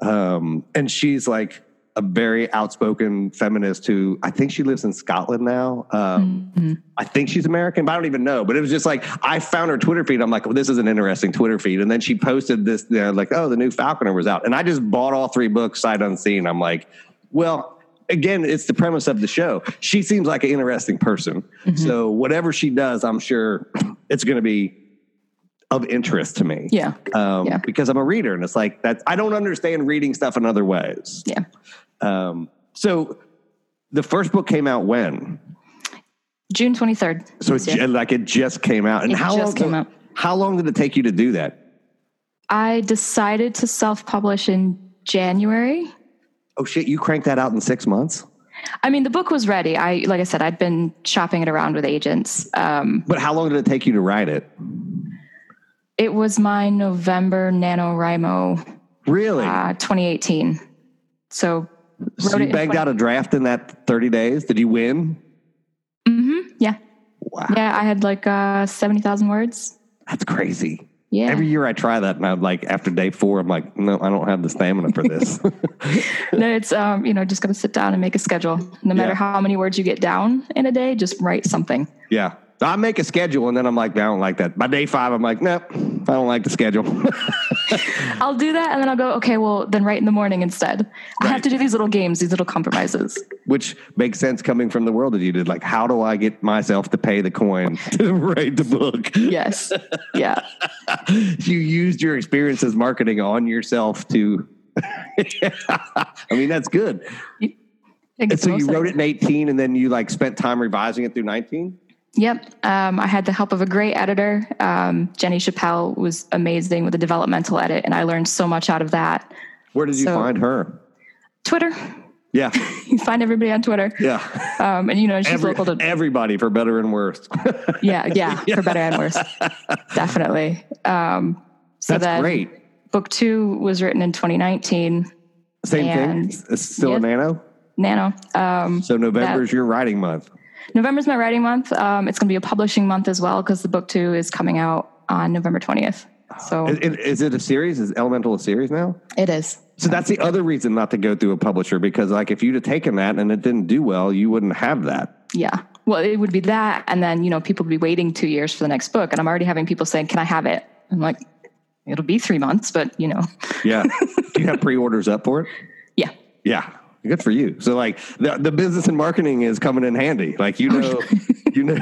Um, and she's like a very outspoken feminist who I think she lives in Scotland now. Um, I think she's American, but I don't even know. But it was just like I found her Twitter feed. I'm like, well, this is an interesting Twitter feed. And then she posted this, you know, like, oh, the new Falconer was out, and I just bought all three books sight unseen. I'm like, well, again, it's the premise of the show. She seems like an interesting person, so whatever she does, I'm sure it's going to be of interest to me. Yeah. Um, Yeah. because I'm a reader, and it's like that. I don't understand reading stuff in other ways. Yeah. Um, so the first book came out when? June 23rd. So it's ju- like it just came out. And It how just long? came out. How long did it take you to do that? I decided to self publish in January. Oh shit! You cranked that out in six months. I mean, the book was ready. I, like I said, I'd been shopping it around with agents. Um, But how long did it take you to write it? it was my November NaNoWriMo Really? uh, 2018. So, so you banged out a draft in that 30 days? Did you win? Mm-hmm. yeah. Wow, Yeah, I had like uh, 70,000 words. that's crazy. Yeah. Every year I try that, and I'm like, after day four, I'm like, no, I don't have the stamina for this. no, it's, um, you know, just got to sit down and make a schedule. No matter Yeah. how many words you get down in a day, just write something. yeah, I make a schedule, and then I'm like, I don't like that. By day five, I'm like, nope, I don't like the schedule. I'll do that and then I'll go, okay, well, then write in the morning instead. I have to do these little games, these little compromises. which makes sense coming from the world that you did. Like, how do I get myself to pay the coin to write the book? Yes. Yeah. you used your experience as marketing on yourself to. I mean, that's good. And so you of wrote it in 18 and then you like spent time revising it through 19? Yep. Um, I had the help of a great editor. Um, Jeni Chappelle was amazing with the developmental edit, and I learned so much out of that. Where did you So- find her? Twitter. Yeah. You find everybody on Twitter. Yeah. Um, and, you know, she's Every- local to. everybody for better and worse. Yeah. Yeah. For better and worse. Definitely. Um, so That's great. book two was written in 2019. Same thing. It's still a nano. Nano. Um, So is your writing month. November's my writing month. Um, it's going to be a publishing month as well because the book two is coming out on November 20th. So Is, is it a series? Is Elemental a series now? it is. So that's the other reason not to go through a publisher because, like, if you'd have taken that and it didn't do well, you wouldn't have that. Yeah. Well, it would be that. And then, you know, people would be waiting two years for the next book. And I'm already having people saying, Can I have it? I'm like, It'll be three months, but, you know, Yeah. do you have pre-orders up for it? yeah. Yeah. Good for you. So, like, the the business and marketing is coming in handy. Like, you know, you know,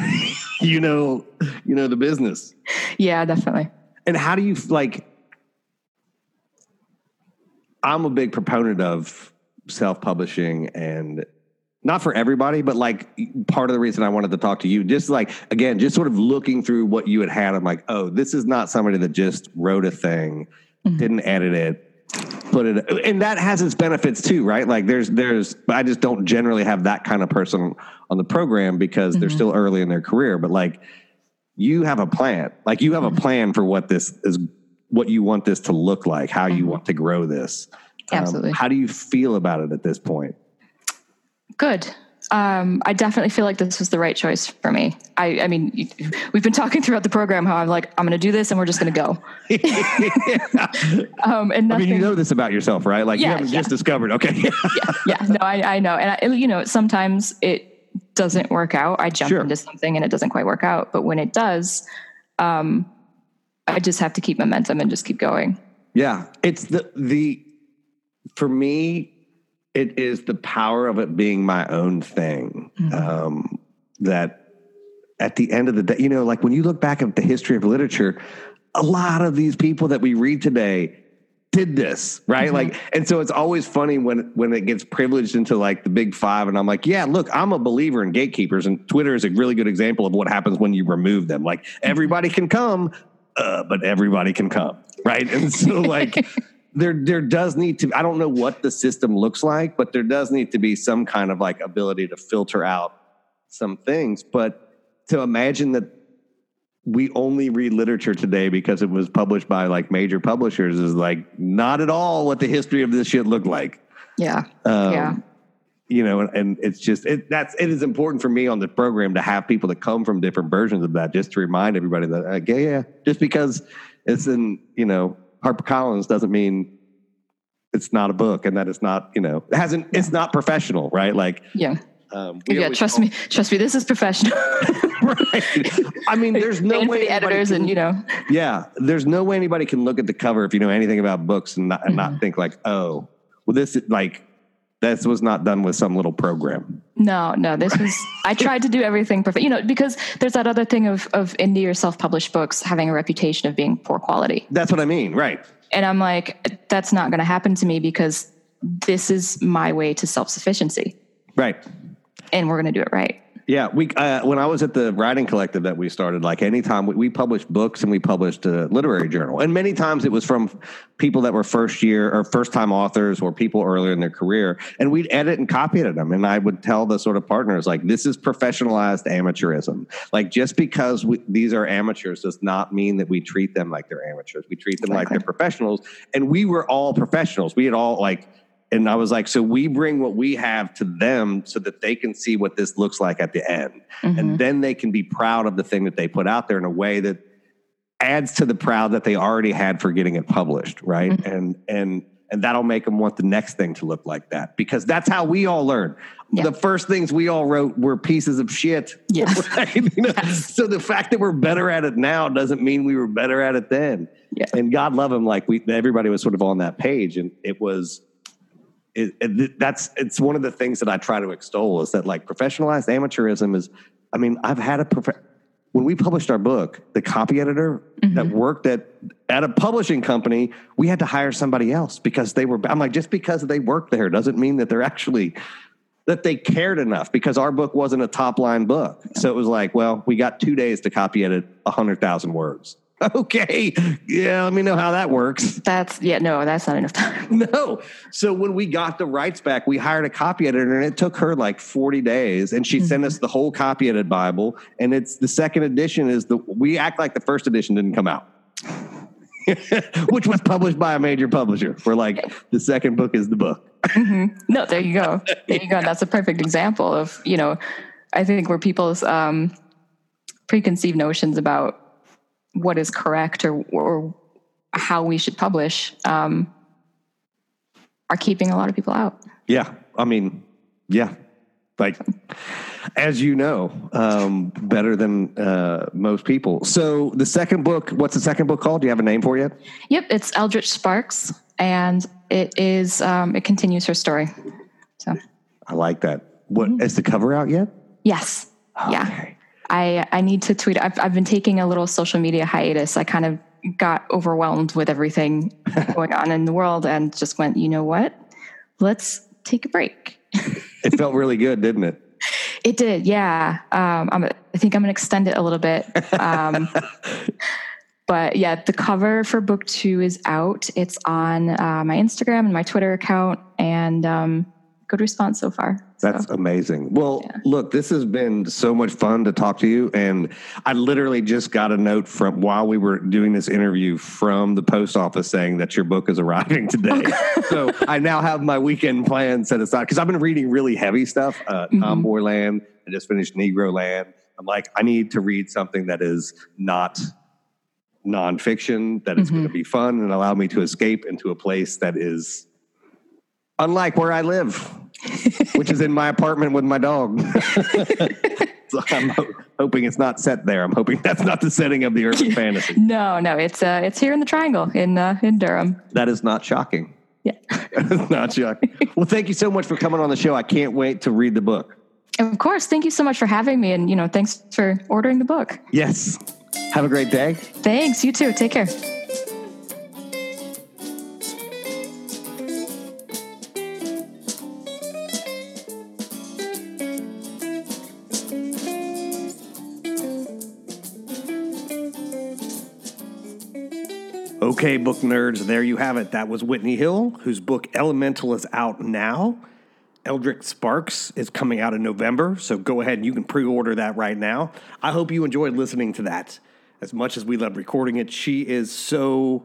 you know, you know the business. Yeah, definitely. And how do you like? I'm a big proponent of self-publishing and not for everybody, but like part of the reason I wanted to talk to you, just like again, just sort of looking through what you had had. I'm like, oh, this is not somebody that just wrote a thing, mm-hmm. didn't edit it, put it, and that has its benefits too, right? Like there's there's I just don't generally have that kind of person on the program because they're mm-hmm. still early in their career, but like you have a plan, like you have a mm-hmm. plan for what this is, what you want this to look like, how you mm-hmm. want to grow this. Um, Absolutely. how do you feel about it at this point? Good. Um, I definitely feel like this was the right choice for me. I, I mean, we've been talking throughout the program how I'm like, I'm going to do this and we're just going to go. Um, and I mean, you know this about yourself, right? Like you haven't yeah. just discovered. Okay. yeah, yeah, no, I, I know. And I, you know, sometimes it doesn't work out. I jump Sure. into something and it doesn't quite work out. But when it does, um, I just have to keep momentum and just keep going. Yeah, it's the the for me, it is the power of it being my own thing. Um, that at the end of the day, you know, like when you look back at the history of literature, a lot of these people that we read today did this, right? Mm-hmm. Like, and so it's always funny when when it gets privileged into like the big five, and I'm like, yeah, look, I'm a believer in gatekeepers, and Twitter is a really good example of what happens when you remove them. Like, mm-hmm. everybody can come, uh, but everybody can come, right? And so like. there, there does need to. I don't know what the system looks like, but there does need to be some kind of like ability to filter out some things. But to imagine that we only read literature today because it was published by like major publishers is like not at all what the history of this shit looked like. Yeah. Um, yeah. You know, and, and it's just it that's it is important for me on the program to have people that come from different versions of that, just to remind everybody that like, yeah, yeah, just because it's in you know HarperCollins doesn't mean it's not a book and that it's not you know it hasn't it's not professional, right? Like yeah um, yeah, trust me, trust me. This is professional. right. I mean, there's no way the editors can, and you know. Yeah, there's no way anybody can look at the cover if you know anything about books and not, and mm-hmm. not think like, oh, well, this is like this was not done with some little program. No, no, this was. I tried to do everything perfect. You know, because there's that other thing of of indie or self published books having a reputation of being poor quality. That's what I mean, right? And I'm like, that's not going to happen to me because this is my way to self sufficiency. Right and we're going to do it right. Yeah, we uh, when I was at the writing collective that we started, like anytime we, we published books and we published a literary journal, and many times it was from people that were first year or first time authors or people earlier in their career, and we'd edit and copy edit them, and I would tell the sort of partners like, this is professionalized amateurism. Like just because we, these are amateurs does not mean that we treat them like they're amateurs. We treat them exactly. like they're professionals, and we were all professionals. We had all like and I was like, so we bring what we have to them so that they can see what this looks like at the end. Mm-hmm. And then they can be proud of the thing that they put out there in a way that adds to the proud that they already had for getting it published, right? Mm-hmm. And and and that'll make them want the next thing to look like that because that's how we all learn. Yeah. The first things we all wrote were pieces of shit. Yes. Right? You know? yes. So the fact that we're better at it now doesn't mean we were better at it then. Yeah. And God love him, like we everybody was sort of on that page, and it was it, it, that's it's one of the things that I try to extol is that like professionalized amateurism is. I mean, I've had a prof- when we published our book, the copy editor mm-hmm. that worked at at a publishing company, we had to hire somebody else because they were. I'm like, just because they worked there doesn't mean that they're actually that they cared enough because our book wasn't a top line book. So it was like, well, we got two days to copy edit hundred thousand words. okay, yeah, let me know how that works. That's yeah, no, that's not enough time. No. So when we got the rights back, we hired a copy editor, and it took her like forty days, and she mm-hmm. sent us the whole copy edited Bible. And it's the second edition is the we act like the first edition didn't come out. Which was published by a major publisher. We're like, the second book is the book. Mm-hmm. No, there you go. There you go. That's a perfect example of, you know, I think where people's um, preconceived notions about what is correct or, or how we should publish um, are keeping a lot of people out. Yeah. I mean, yeah. Like, as you know, um, better than uh, most people. So, the second book, what's the second book called? Do you have a name for it? yet? Yep. It's Eldritch Sparks, and it is, um, it continues her story. So, I like that. What mm-hmm. is the cover out yet? Yes. Okay. Yeah. I, I need to tweet. I've, I've been taking a little social media hiatus. I kind of got overwhelmed with everything going on in the world and just went, you know what? Let's take a break. it felt really good, didn't it? It did, yeah. Um, I'm, I think I'm going to extend it a little bit. Um, but yeah, the cover for book two is out. It's on uh, my Instagram and my Twitter account. And um, good response so far. That's so. amazing. Well, yeah. look, this has been so much fun to talk to you. And I literally just got a note from while we were doing this interview from the post office saying that your book is arriving today. So I now have my weekend plan set aside because I've been reading really heavy stuff. Uh, mm-hmm. Tomboyland. I just finished Negroland. I'm like, I need to read something that is not nonfiction, that is mm-hmm. going to be fun and allow me to escape into a place that is unlike where I live, which is in my apartment with my dog. so I'm ho- hoping it's not set there. I'm hoping that's not the setting of the urban fantasy. No, no, it's uh, it's here in the Triangle in uh, in Durham. That is not shocking. Yeah, it's not shocking. Well, thank you so much for coming on the show. I can't wait to read the book. Of course. Thank you so much for having me. And, you know, thanks for ordering the book. Yes. Have a great day. Thanks. You too. Take care. Okay, book nerds, there you have it. That was Whitney Hill, whose book Elemental is out now. Eldritch Sparks is coming out in November, so go ahead and you can pre order that right now. I hope you enjoyed listening to that as much as we love recording it. She is so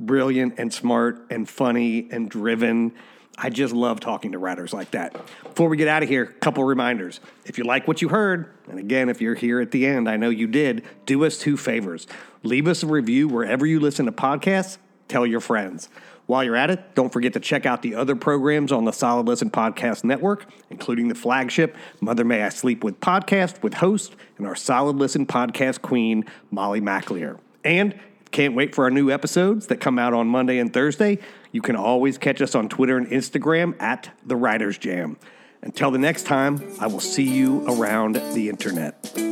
brilliant and smart and funny and driven. I just love talking to writers like that. Before we get out of here, a couple reminders. If you like what you heard, and again, if you're here at the end, I know you did, do us two favors. Leave us a review wherever you listen to podcasts, tell your friends. While you're at it, don't forget to check out the other programs on the Solid Listen Podcast Network, including the flagship Mother May I Sleep With podcast with host and our Solid Listen podcast queen, Molly McAleer. And can't wait for our new episodes that come out on Monday and Thursday. You can always catch us on Twitter and Instagram at The Writers Jam. Until the next time, I will see you around the internet.